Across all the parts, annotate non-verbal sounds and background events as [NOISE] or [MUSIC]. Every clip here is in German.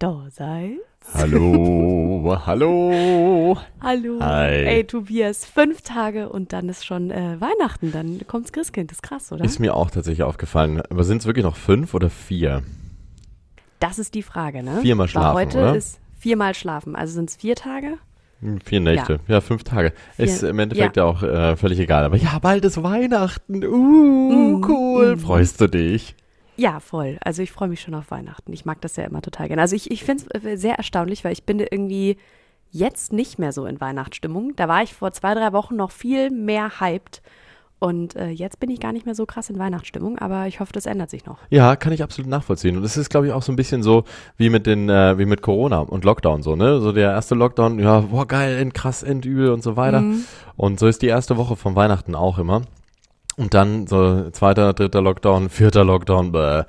da seid. Hallo, [LAUGHS] hallo. Hallo. Hi. Ey, Tobias, fünf Tage und dann ist schon äh, Weihnachten. Dann kommt's Christkind. Das ist krass, oder? Ist mir auch tatsächlich aufgefallen. Aber sind es wirklich noch fünf oder vier? das ist die Frage, ne? Viermal schlafen, heute oder? ist viermal schlafen. Also sind es vier Tage? Hm, Vier Nächte. Ja, fünf Tage. Ist Vier- im Endeffekt ja, auch äh, völlig egal. Aber ja, bald ist Weihnachten. Uh, Mm, cool. mm. Freust du dich? Ja, voll. Also ich freue mich schon auf Weihnachten. Ich mag das ja immer total gerne. Also ich, ich finde es sehr erstaunlich, weil ich bin irgendwie jetzt nicht mehr so in Weihnachtsstimmung. Da war ich vor zwei, drei Wochen noch viel mehr hyped. Und äh, jetzt bin ich gar nicht mehr so krass in Weihnachtsstimmung, aber ich hoffe, das ändert sich noch. Ja, kann ich absolut nachvollziehen. Und es ist, glaube ich, auch so ein bisschen so wie mit den, äh, wie mit Corona und Lockdown so, ne? So der erste Lockdown, ja, boah, geil, end, krass, endübel und so weiter. Mhm. Und so ist die erste Woche von Weihnachten auch immer. Und dann so zweiter, dritter Lockdown, vierter Lockdown, bäh.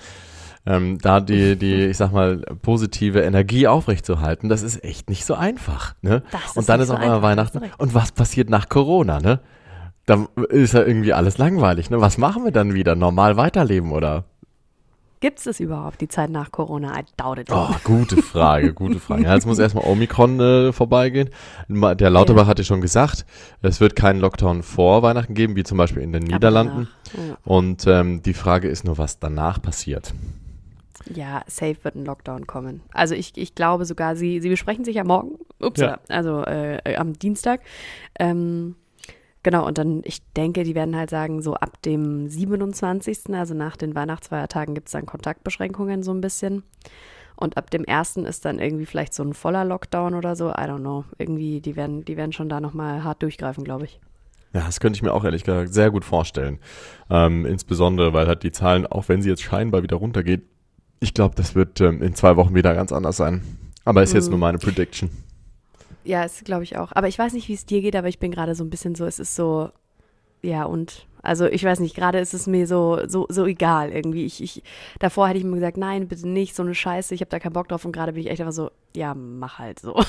Ähm, da die, die, ich sag mal, positive Energie aufrechtzuerhalten, das ist echt nicht so einfach, ne? Und dann ist so auch einfach, hast Weihnachten. Und was passiert nach Corona, ne? Da ist ja irgendwie alles langweilig, ne? Was machen wir dann wieder? Normal weiterleben, oder? Gibt es das überhaupt, die Zeit nach Corona? I doubt it. Oh, gute Frage, gute [LAUGHS] Frage. Ja, jetzt muss erstmal Omikron äh, vorbeigehen. Der Lauterbach hatte schon gesagt, es wird keinen Lockdown vor Weihnachten geben, wie zum Beispiel in den Aber Niederlanden. ja. Und ähm, die Frage ist nur, was danach passiert. Ja, safe wird ein Lockdown kommen. Also ich, ich glaube sogar, sie, sie besprechen sich ja morgen, ups, Ja. also äh, äh, am Dienstag. Ähm, genau, und dann, ich denke, die werden halt sagen, so ab dem 27., also nach den Weihnachtsfeiertagen, gibt es dann Kontaktbeschränkungen so ein bisschen. Und ab dem 1. ist dann irgendwie vielleicht so ein voller Lockdown oder so. I don't know. Irgendwie, die werden, die werden schon da nochmal hart durchgreifen, glaube ich. Ja, das könnte ich mir auch ehrlich gesagt sehr gut vorstellen. Ähm, insbesondere, weil halt die Zahlen, auch wenn sie jetzt scheinbar wieder runtergeht, ich glaube, das wird ähm, in zwei Wochen wieder ganz anders sein. Aber ist jetzt Mhm. nur meine Prediction. Ja, ist glaube ich auch. Aber ich weiß nicht, wie es dir geht, aber ich bin gerade so ein bisschen so, es ist so, ja und, also ich weiß nicht, gerade ist es mir so, so, so egal irgendwie. Ich, ich, davor hätte ich mir gesagt, nein, bitte nicht, so eine Scheiße, ich habe da keinen Bock drauf und gerade bin ich echt einfach so, ja, mach halt so. [LAUGHS]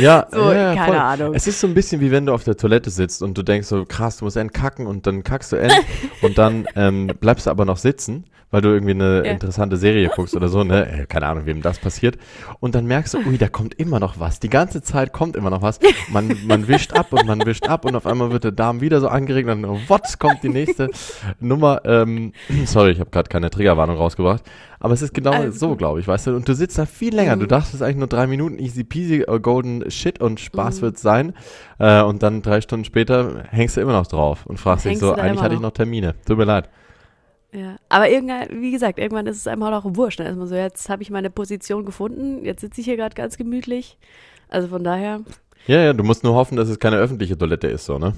Ja, [LAUGHS] So, ja, ja, keine voll. Ahnung. Es ist so ein bisschen wie wenn du auf der Toilette sitzt und du denkst so, krass, du musst entkacken und dann kackst du end [LAUGHS] und dann ähm, bleibst du aber noch sitzen, weil du irgendwie eine Ja. interessante Serie guckst oder so, ne? [LAUGHS] Äh, Keine Ahnung, wem das passiert. Und dann merkst du, ui, da kommt immer noch was. Die ganze Zeit kommt immer noch was. Man, man wischt ab und man wischt ab und auf einmal wird der Darm wieder so angeregt und dann, what, kommt die nächste Nummer. Ähm, [CLEARS THROAT] sorry, ich habe gerade keine Triggerwarnung rausgebracht. Aber es ist genau Alles so, glaube ich, weißt du. Und du sitzt da viel länger. Du Mhm. dachtest eigentlich nur drei Minuten, easy peasy, äh, golden shit und Spaß Mhm. wird's sein. Äh, und dann drei Stunden später hängst du immer noch drauf und fragst dich so, du eigentlich hatte ich noch. noch Termine. Tut mir leid. Ja, aber irgendwann, wie gesagt, irgendwann ist es einem halt auch wurscht. Dann ist man so, jetzt habe ich meine Position gefunden, jetzt sitze ich hier gerade ganz gemütlich. Also von daher, Ja, ja, du musst nur hoffen, dass es keine öffentliche Toilette ist, so, ne?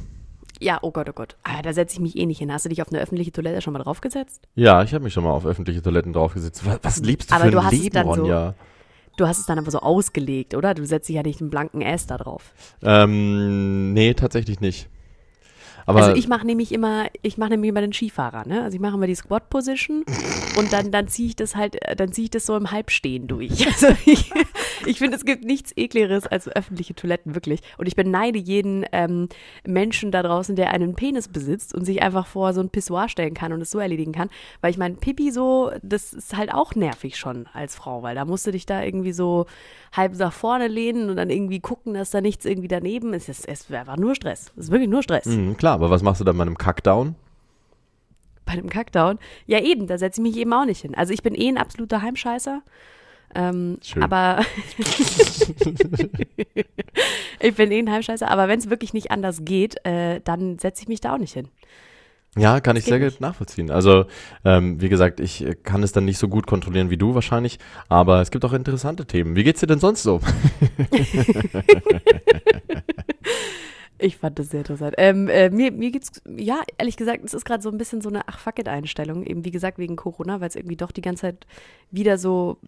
Ja, oh Gott, oh Gott. Ah, da setze ich mich eh nicht hin. Hast du dich auf eine öffentliche Toilette schon mal draufgesetzt? Ja, ich habe mich schon mal auf öffentliche Toiletten draufgesetzt. Was, was liebst du Aber für du ein hast es Leben, dann so- Ronja? Du hast es dann aber so ausgelegt, oder? Du setzt dich ja nicht einen blanken S da drauf. Ähm, nee, tatsächlich nicht. Aber also ich mache nämlich immer, ich mache nämlich immer den Skifahrer, ne? Also ich mache immer die Squat Position [LAUGHS] und dann, dann ziehe ich das halt, äh, dann ziehe ich das so im Halbstehen durch. [LAUGHS] Also ich, ich finde, es gibt nichts ekligeres als öffentliche Toiletten, wirklich. Und ich beneide jeden ähm, Menschen da draußen, der einen Penis besitzt und sich einfach vor so ein Pissoir stellen kann und es so erledigen kann. Weil ich meine, Pipi so, das ist halt auch nervig schon als Frau, weil da musst du dich da irgendwie so halb nach vorne lehnen und dann irgendwie gucken, dass da nichts irgendwie daneben ist. Es ist einfach nur Stress. Es ist wirklich nur Stress. Mhm, klar, aber was machst du dann bei einem Kackdown? bei einem Kackdown. Ja, eben, da setze ich mich eben auch nicht hin. Also ich bin eh ein absoluter Heimscheißer. Ähm, Schön. aber [LAUGHS] ich bin eh ein Heimscheißer, aber wenn es wirklich nicht anders geht, äh, dann setze ich mich da auch nicht hin. Ja, kann ich geht sehr gut nachvollziehen. Also, ähm, wie gesagt, ich äh, kann es dann nicht so gut kontrollieren wie du wahrscheinlich, aber es gibt auch interessante Themen. Wie geht's dir denn sonst so? [LAUGHS] [LAUGHS] Ich fand das sehr interessant. Ähm, äh, mir, mir geht's, ja, ehrlich gesagt, es ist gerade so ein bisschen so eine ach fuck it Einstellung, eben wie gesagt wegen Corona, weil es irgendwie doch die ganze Zeit wieder so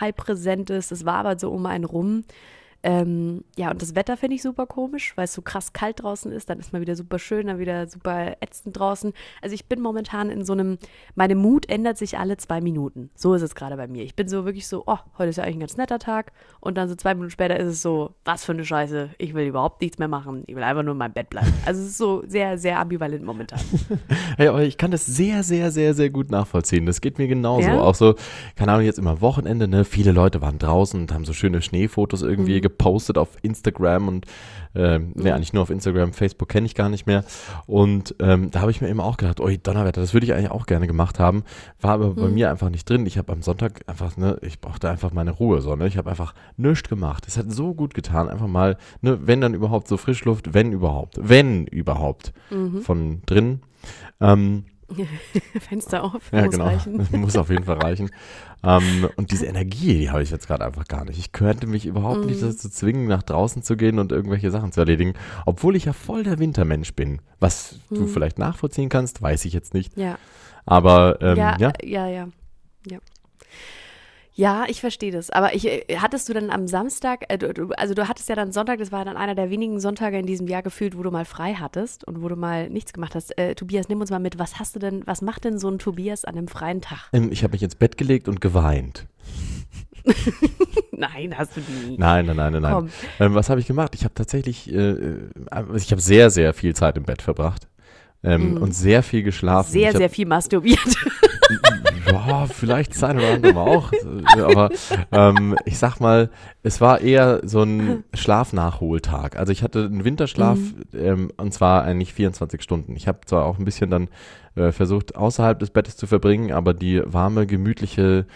halb präsent ist. Es war aber so um einen rum. Ähm, ja, und das Wetter finde ich super komisch, weil es so krass kalt draußen ist. Dann ist mal wieder super schön, dann wieder super ätzend draußen. Also ich bin momentan in so einem, meine Mut ändert sich alle zwei Minuten. So ist es gerade bei mir. Ich bin so wirklich so, oh, heute ist ja eigentlich ein ganz netter Tag. Und dann so zwei Minuten später ist es so, was für eine Scheiße. Ich will überhaupt nichts mehr machen. Ich will einfach nur in meinem Bett bleiben. Also es ist so sehr, sehr ambivalent momentan. [LAUGHS] Hey, aber ich kann das sehr, sehr, sehr, sehr gut nachvollziehen. Das geht mir genauso. Ja? Auch so, keine Ahnung, jetzt immer Wochenende, ne? Viele Leute waren draußen und haben so schöne Schneefotos irgendwie Mhm. Gepostet auf Instagram und ähm, ne, eigentlich nur auf Instagram, Facebook kenne ich gar nicht mehr. Und ähm, da habe ich mir eben auch gedacht, oi, Donnerwetter, das würde ich eigentlich auch gerne gemacht haben. War aber bei Mhm. mir einfach nicht drin. Ich habe am Sonntag einfach, ne, ich brauchte einfach meine Ruhe, so, ne? Ich habe einfach nichts gemacht. Es hat so gut getan, einfach mal, ne, wenn dann überhaupt so Frischluft, wenn überhaupt, wenn überhaupt Mhm. von drin. Ähm, [LAUGHS] Fenster auf, ja, muss genau. reichen. [LAUGHS] Muss auf jeden Fall reichen. Ähm, und diese [LAUGHS] Energie, die habe ich jetzt gerade einfach gar nicht. Ich könnte mich überhaupt nicht Mhm. dazu zwingen, nach draußen zu gehen und irgendwelche Sachen zu erledigen, obwohl ich ja voll der Wintermensch bin. Was du Mhm. vielleicht nachvollziehen kannst, weiß ich jetzt nicht. Ja. Aber ähm, ja, ja, äh, ja, ja, ja. Ja, ich verstehe das. Aber ich, äh, hattest du dann am Samstag, äh, du, also du hattest ja dann Sonntag, das war dann einer der wenigen Sonntage in diesem Jahr gefühlt, wo du mal frei hattest und wo du mal nichts gemacht hast. Äh, Tobias, nimm uns mal mit, was hast du denn, was macht denn so ein Tobias an einem freien Tag? ähm, ich habe mich ins Bett gelegt und geweint. [LAUGHS] Nein, hast du nie. Nein, nein, nein, nein. Ähm, was habe ich gemacht? Ich habe tatsächlich, äh, äh, ich habe sehr, sehr viel Zeit im Bett verbracht. Ähm, Und sehr viel geschlafen. Mhm. Sehr, hab, sehr viel masturbiert. [LAUGHS] Ja, vielleicht das eine oder andere Mal auch. Aber ähm, ich sag mal, es war eher so ein Schlafnachholtag. Also ich hatte einen Winterschlaf ähm, und zwar eigentlich 24 Stunden. Ich habe zwar auch ein bisschen dann äh, versucht, außerhalb des Bettes zu verbringen, aber die warme, gemütliche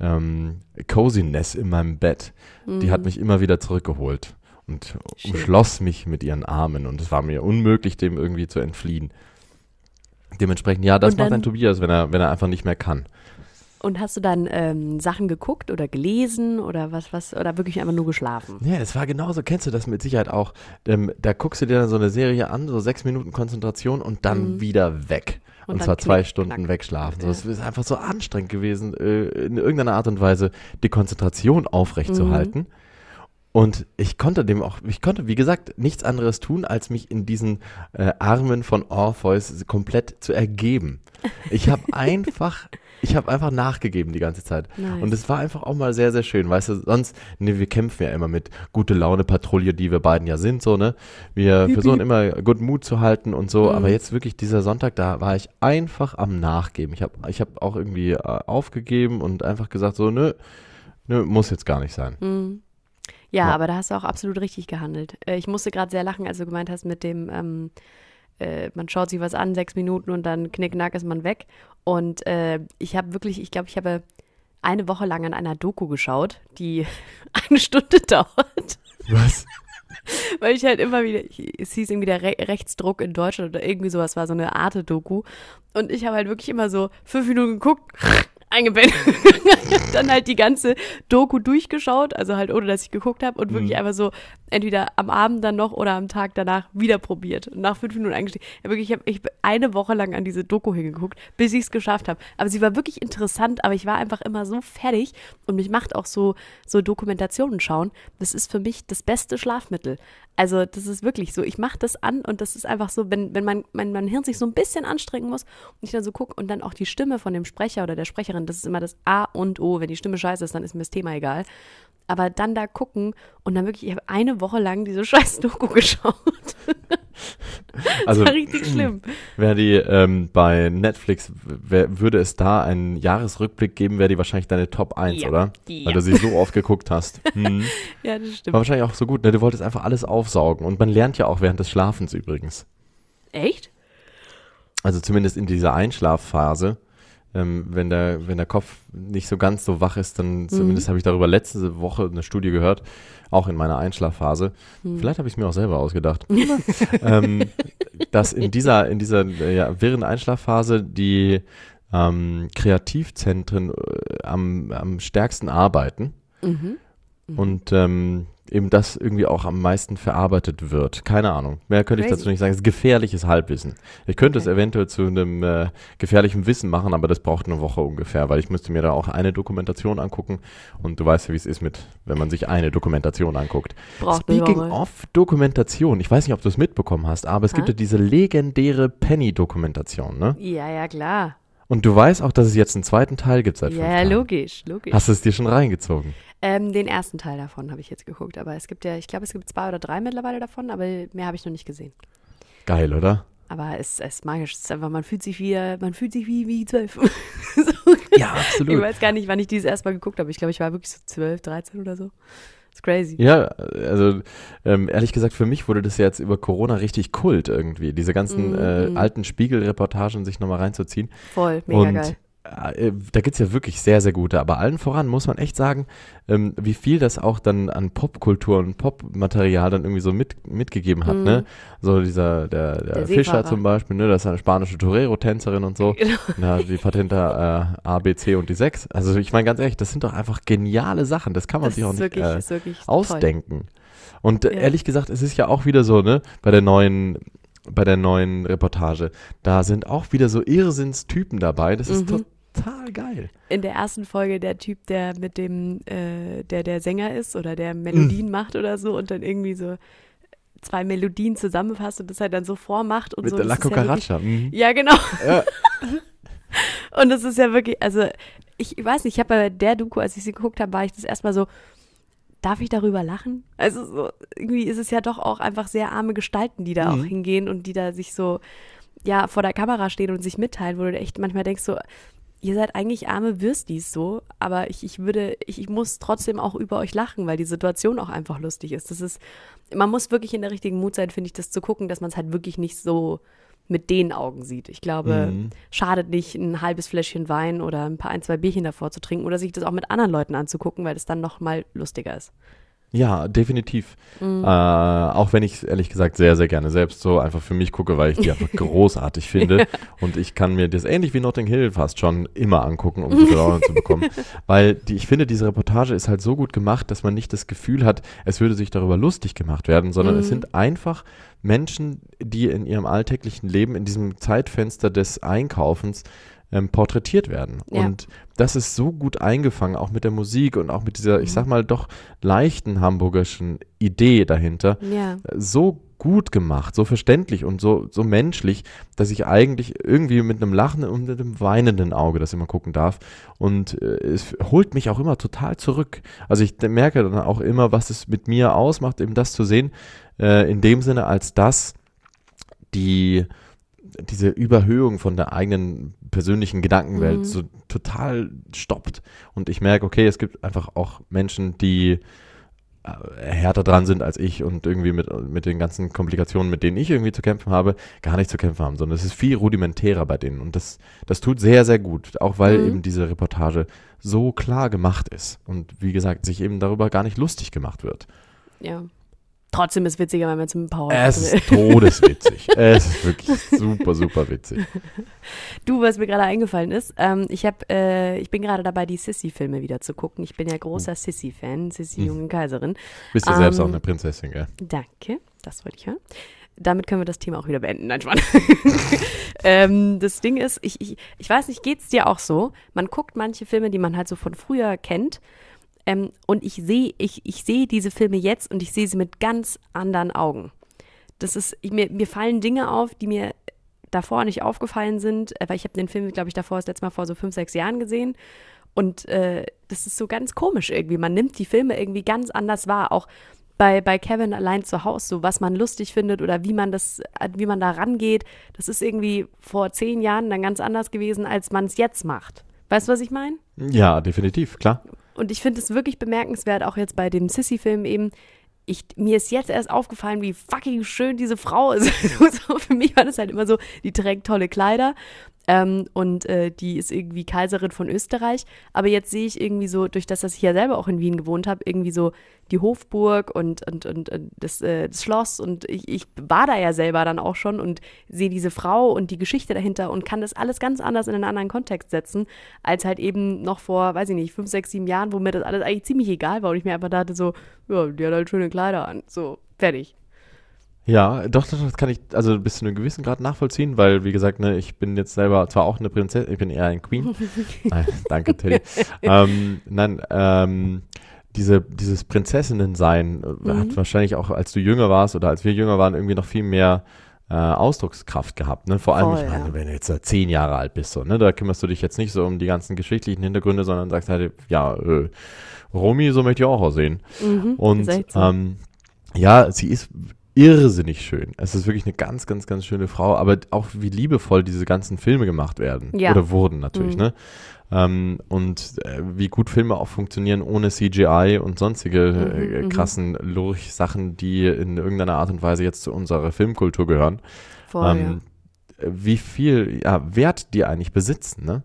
ähm, Coziness in meinem Bett, die hat mich immer wieder zurückgeholt und Schön. umschloss mich mit ihren Armen und es war mir unmöglich, dem irgendwie zu entfliehen. Dementsprechend, ja, das macht ein Tobias, wenn er, wenn er einfach nicht mehr kann. Und hast du dann ähm, Sachen geguckt oder gelesen oder was, was, oder wirklich einfach nur geschlafen? Ja, es war genauso, kennst du das mit Sicherheit auch. Ähm, da guckst du dir dann so eine Serie an, so sechs Minuten Konzentration und dann wieder weg. Und, Mhm. Und zwar zwei Stunden knack. wegschlafen. So. Es ist einfach so anstrengend gewesen, äh, in irgendeiner Art und Weise die Konzentration aufrechtzuerhalten. Mhm. Und ich konnte dem auch, ich konnte, wie gesagt, nichts anderes tun, als mich in diesen äh, Armen von Orpheus komplett zu ergeben. Ich habe [LAUGHS] einfach, ich habe einfach nachgegeben die ganze Zeit. Nice. Und es war einfach auch mal sehr, sehr schön. Weißt du, sonst, ne, wir kämpfen ja immer mit gute Laune Patrouille, die wir beiden ja sind, so, ne? Wir versuchen immer gut Mut zu halten und so, Mhm. aber jetzt wirklich dieser Sonntag, da war ich einfach am Nachgeben. Ich habe ich hab auch irgendwie äh, aufgegeben und einfach gesagt, so, nö, nö, muss jetzt gar nicht sein. Mhm. Ja, Ja. aber da hast du auch absolut richtig gehandelt. Äh, ich musste gerade sehr lachen, als du gemeint hast mit dem, ähm, äh, man schaut sich was an, sechs Minuten und dann knickknack ist man weg. Und äh, ich habe wirklich, ich glaube, ich habe eine Woche lang an einer Doku geschaut, die [LAUGHS] eine Stunde dauert. Was? [LAUGHS] Weil ich halt immer wieder, es hieß irgendwie der Re Rechtsdruck in Deutschland oder irgendwie sowas, war so eine Arte-Doku. Und ich habe halt wirklich immer so fünf Minuten geguckt, [LAUGHS] eingepennt. [LAUGHS] dann halt die ganze Doku durchgeschaut, also halt ohne, dass ich geguckt habe und wirklich einfach so entweder am Abend dann noch oder am Tag danach wieder probiert. Und nach fünf Minuten eingestiegen. Ja, wirklich, ich habe ich eine Woche lang an diese Doku hingeguckt, bis ich es geschafft habe. Aber sie war wirklich interessant, aber ich war einfach immer so fertig und mich macht auch so, so Dokumentationen schauen. Das ist für mich das beste Schlafmittel. Also das ist wirklich so. Ich mache das an und das ist einfach so, wenn, wenn mein, mein, mein Hirn sich so ein bisschen anstrengen muss und ich dann so gucke und dann auch die Stimme von dem Sprecher oder der Sprecherin, das ist immer das A und O. Wenn die Stimme scheiße ist, dann ist mir das Thema egal. Aber dann da gucken und dann wirklich, ich habe eine Woche lang diese [LAUGHS] scheiß Doku geschaut. Also, Das war richtig schlimm. Wäre die ähm, bei Netflix, wär, würde es da einen Jahresrückblick geben, wäre die wahrscheinlich deine Top 1, Ja. oder? Ja. Weil du sie so oft geguckt hast. [LAUGHS] Hm. Ja, das War stimmt. wahrscheinlich auch so gut, ne? Du wolltest einfach alles aufsaugen. Und man lernt ja auch während des Schlafens übrigens. Echt? Also zumindest in dieser Einschlafphase. Ähm, wenn, der, wenn der Kopf nicht so ganz so wach ist, dann zumindest habe ich darüber letzte Woche eine Studie gehört, auch in meiner Einschlafphase. Vielleicht habe ich es mir auch selber ausgedacht. [LAUGHS] ähm, dass in dieser, in dieser äh, ja, wirren Einschlafphase die ähm, Kreativzentren äh, am, am stärksten arbeiten. Mhm. Und ähm, eben das irgendwie auch am meisten verarbeitet wird. Keine Ahnung. Mehr könnte ich Crazy. dazu nicht sagen. Es ist gefährliches Halbwissen. Ich könnte es Okay. eventuell zu einem äh, gefährlichen Wissen machen, aber das braucht eine Woche ungefähr, weil ich müsste mir da auch eine Dokumentation angucken und du weißt ja, wie es ist mit, wenn man sich eine Dokumentation anguckt. Braucht Speaking of Dokumentation, ich weiß nicht, ob du es mitbekommen hast, aber es gibt Ha? ja diese legendäre Penny-Dokumentation, ne? Ja, ja, klar. Und du weißt auch, dass es jetzt einen zweiten Teil gibt seit fünf Ja, Tagen. logisch, logisch. Hast du es dir schon reingezogen? Ähm, den ersten Teil davon habe ich jetzt geguckt, aber es gibt ja, ich glaube, es gibt zwei oder drei mittlerweile davon, aber mehr habe ich noch nicht gesehen. Geil, oder? Aber es es ist magisch. Es ist einfach, man fühlt sich wie, man fühlt sich wie, wie zwölf. so. [LAUGHS] Ja, Ich absolut. weiß gar nicht, wann ich dieses erstmal geguckt habe. Ich glaube, ich war wirklich so zwölf, dreizehn oder so. Ist crazy. Ja, also ähm, ehrlich gesagt, für mich wurde das jetzt über Corona richtig Kult irgendwie, diese ganzen Mhm, äh, mhm. alten Spiegel-Reportagen sich nochmal reinzuziehen. Voll, mega und geil. Äh, da gibt es ja wirklich sehr, sehr gute. Aber allen voran muss man echt sagen, ähm, wie viel das auch dann an Popkultur und Popmaterial dann irgendwie so mit, mitgegeben hat. Mhm. Ne? So dieser, der, der, Der Fischer zum Beispiel, ne? das ist eine spanische Torero-Tänzerin und so. [LAUGHS] Genau. Ja, die Patente äh, A, B, C und die 6. Also ich meine ganz ehrlich, das sind doch einfach geniale Sachen. Das kann man Das sich auch nicht wirklich, äh, wirklich toll. ausdenken. Und äh, Ja. ehrlich gesagt, es ist ja auch wieder so, ne, bei der neuen, bei der neuen Reportage, da sind auch wieder so Irrsinnstypen dabei. Das ist Mhm. Total geil. In der ersten Folge der Typ, der mit dem, äh, der der Sänger ist oder der Melodien macht oder so und dann irgendwie so zwei Melodien zusammenfasst und das halt dann so vormacht und Mit so. der La ist ja Cucaracha. mhm. Ja, genau. Ja. [LAUGHS] Und das ist ja wirklich, also ich weiß nicht, ich habe bei der Doku, als ich sie geguckt habe, war ich das erstmal so, darf ich darüber lachen? Also so, irgendwie ist es ja doch auch einfach sehr arme Gestalten, die da Mhm. auch hingehen und die da sich so, ja, vor der Kamera stehen und sich mitteilen, wo du echt manchmal denkst so, ihr seid eigentlich arme Würstis so, aber ich, ich würde, ich, ich muss trotzdem auch über euch lachen, weil die Situation auch einfach lustig ist. Das ist, man muss wirklich in der richtigen Mut sein, finde ich, das zu gucken, dass man es halt wirklich nicht so mit den Augen sieht. Ich glaube, Mhm. schadet nicht, ein halbes Fläschchen Wein oder ein paar ein, zwei Bierchen davor zu trinken oder sich das auch mit anderen Leuten anzugucken, weil es dann noch mal lustiger ist. Ja, definitiv. Mhm. Äh, auch wenn ich es ehrlich gesagt sehr, sehr gerne selbst so einfach für mich gucke, weil ich die einfach [LAUGHS] großartig finde. Und ich kann mir das ähnlich wie Notting Hill fast schon immer angucken, um gute Laune zu bekommen. [LAUGHS] Weil die, ich finde, diese Reportage ist halt so gut gemacht, dass man nicht das Gefühl hat, es würde sich darüber lustig gemacht werden, sondern es Mhm. sind einfach Menschen, die in ihrem alltäglichen Leben, in diesem Zeitfenster des Einkaufens, ähm, porträtiert werden. Ja. Und das ist so gut eingefangen, auch mit der Musik und auch mit dieser, ich sag mal, doch leichten hamburgischen Idee dahinter. Ja. So gut gemacht, so verständlich und so, so menschlich, dass ich eigentlich irgendwie mit einem lachenden und mit einem weinenden Auge das immer gucken darf. Und äh, es holt mich auch immer total zurück. Also ich merke dann auch immer, was es mit mir ausmacht, eben das zu sehen, äh, in dem Sinne, als dass die diese Überhöhung von der eigenen persönlichen Gedankenwelt Mhm. so total stoppt. Und ich merke, okay, es gibt einfach auch Menschen, die äh, härter dran sind als ich und irgendwie mit, mit den ganzen Komplikationen, mit denen ich irgendwie zu kämpfen habe, gar nicht zu kämpfen haben, sondern es ist viel rudimentärer bei denen. Und das, das tut sehr, sehr gut, auch weil Mhm. eben diese Reportage so klar gemacht ist und wie gesagt, sich eben darüber gar nicht lustig gemacht wird. ja. Trotzdem ist witziger, wenn man es mit Power Es ist [LAUGHS] todeswitzig. es ist wirklich super, super witzig. Du, was mir gerade eingefallen ist, ähm, ich hab, äh, ich bin gerade dabei, die Sissy-Filme wieder zu gucken. Ich bin ja großer Sissy-Fan, Sissy, Mhm. junge Kaiserin. Bist du selbst Ähm, auch eine Prinzessin, gell? Danke, das wollte ich hören. Damit können wir das Thema auch wieder beenden. Nein, Schmarrn. [LAUGHS] ähm, das Ding ist, ich, ich, ich weiß nicht, geht's dir auch so? Man guckt manche Filme, die man halt so von früher kennt. Ähm, und ich sehe ich, ich sehe diese Filme jetzt und ich sehe sie mit ganz anderen Augen. Das ist, ich, mir, mir fallen Dinge auf, die mir davor nicht aufgefallen sind, äh, weil ich habe den Film, glaube ich, davor das letzte Mal vor so fünf, sechs Jahren gesehen. Und äh, das ist so ganz komisch irgendwie. Man nimmt die Filme irgendwie ganz anders wahr. Auch bei, bei Kevin allein zu Hause, so was man lustig findet oder wie man das, äh, wie man da rangeht, das ist irgendwie vor zehn Jahren dann ganz anders gewesen, als man es jetzt macht. Weißt du, was ich meine? Ja, definitiv, klar. Und ich finde es wirklich bemerkenswert, auch jetzt bei dem Sissy-Film eben. Ich, mir ist jetzt erst aufgefallen, wie fucking schön diese Frau ist. [LAUGHS] so, für mich war das halt immer so, die trägt tolle Kleider. Ähm, und äh, die ist irgendwie Kaiserin von Österreich. Aber jetzt sehe ich irgendwie so, durch das, dass ich ja selber auch in Wien gewohnt habe, irgendwie so die Hofburg und, und, und, und das, äh, das Schloss. Und ich, ich war da ja selber dann auch schon und sehe diese Frau und die Geschichte dahinter und kann das alles ganz anders in einen anderen Kontext setzen, als halt eben noch vor, weiß ich nicht, fünf, sechs, sieben Jahren, wo mir das alles eigentlich ziemlich egal war und ich mir einfach dachte so, ja, die hat halt schöne Kleider an. So, fertig. Ja, doch, doch, das kann ich also bis zu einem gewissen Grad nachvollziehen, weil, wie gesagt, ne, ich bin jetzt selber zwar auch eine Prinzessin, ich bin eher ein Queen. [LAUGHS] Nein, danke, Teddy. ähm, nein, ähm, diese, dieses Prinzessinnen-Sein äh, Mhm. hat wahrscheinlich auch, als du jünger warst oder als wir jünger waren, irgendwie noch viel mehr äh, Ausdruckskraft gehabt. Ne? Vor allem, Voll, ich meine, ja. wenn du jetzt äh, zehn Jahre alt bist, so, ne? da kümmerst du dich jetzt nicht so um die ganzen geschichtlichen Hintergründe, sondern sagst halt, ja, äh, Romy, so möchte ich auch aussehen. Mhm, Und ähm, ja, sie ist irrsinnig schön. Es ist wirklich eine ganz, ganz, ganz schöne Frau, aber auch wie liebevoll diese ganzen Filme gemacht werden. Ja. Oder wurden natürlich, Mhm. ne? Ähm, und äh, wie gut Filme auch funktionieren ohne CGI und sonstige äh, Mhm, mhm. krassen Lurch-Sachen, die in irgendeiner Art und Weise jetzt zu unserer Filmkultur gehören. Voll, ähm, Wie viel ja, Wert die eigentlich besitzen, ne?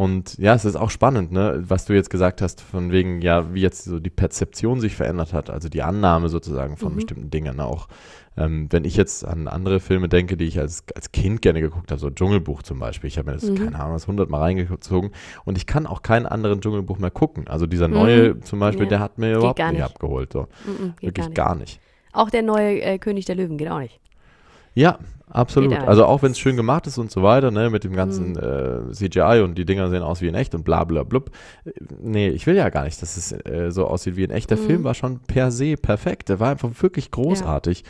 Und ja, es ist auch spannend, ne, was du jetzt gesagt hast, von wegen, ja, wie jetzt so die Perzeption sich verändert hat, also die Annahme sozusagen von Mhm. bestimmten Dingen auch. Ähm, wenn ich jetzt an andere Filme denke, die ich als, als Kind gerne geguckt habe, so Dschungelbuch zum Beispiel, ich habe mir das, Mhm. keine Ahnung, das hundertmal reingezogen und ich kann auch keinen anderen Dschungelbuch mehr gucken. Also dieser neue zum Beispiel, Mhm. Ja. der hat mir überhaupt nicht, nicht. abgeholt, so. Mhm, Wirklich gar nicht. gar nicht. Auch der neue äh, König der Löwen geht auch nicht. Ja, absolut. Geht Also auch wenn es schön gemacht ist und so weiter, ne, mit dem ganzen Mhm. äh, CGI und die Dinger sehen aus wie in echt und bla bla blub. Äh, Nee, ich will ja gar nicht, dass es äh, so aussieht wie in echt. Der Mhm. Film war schon per se perfekt. Der war einfach wirklich großartig.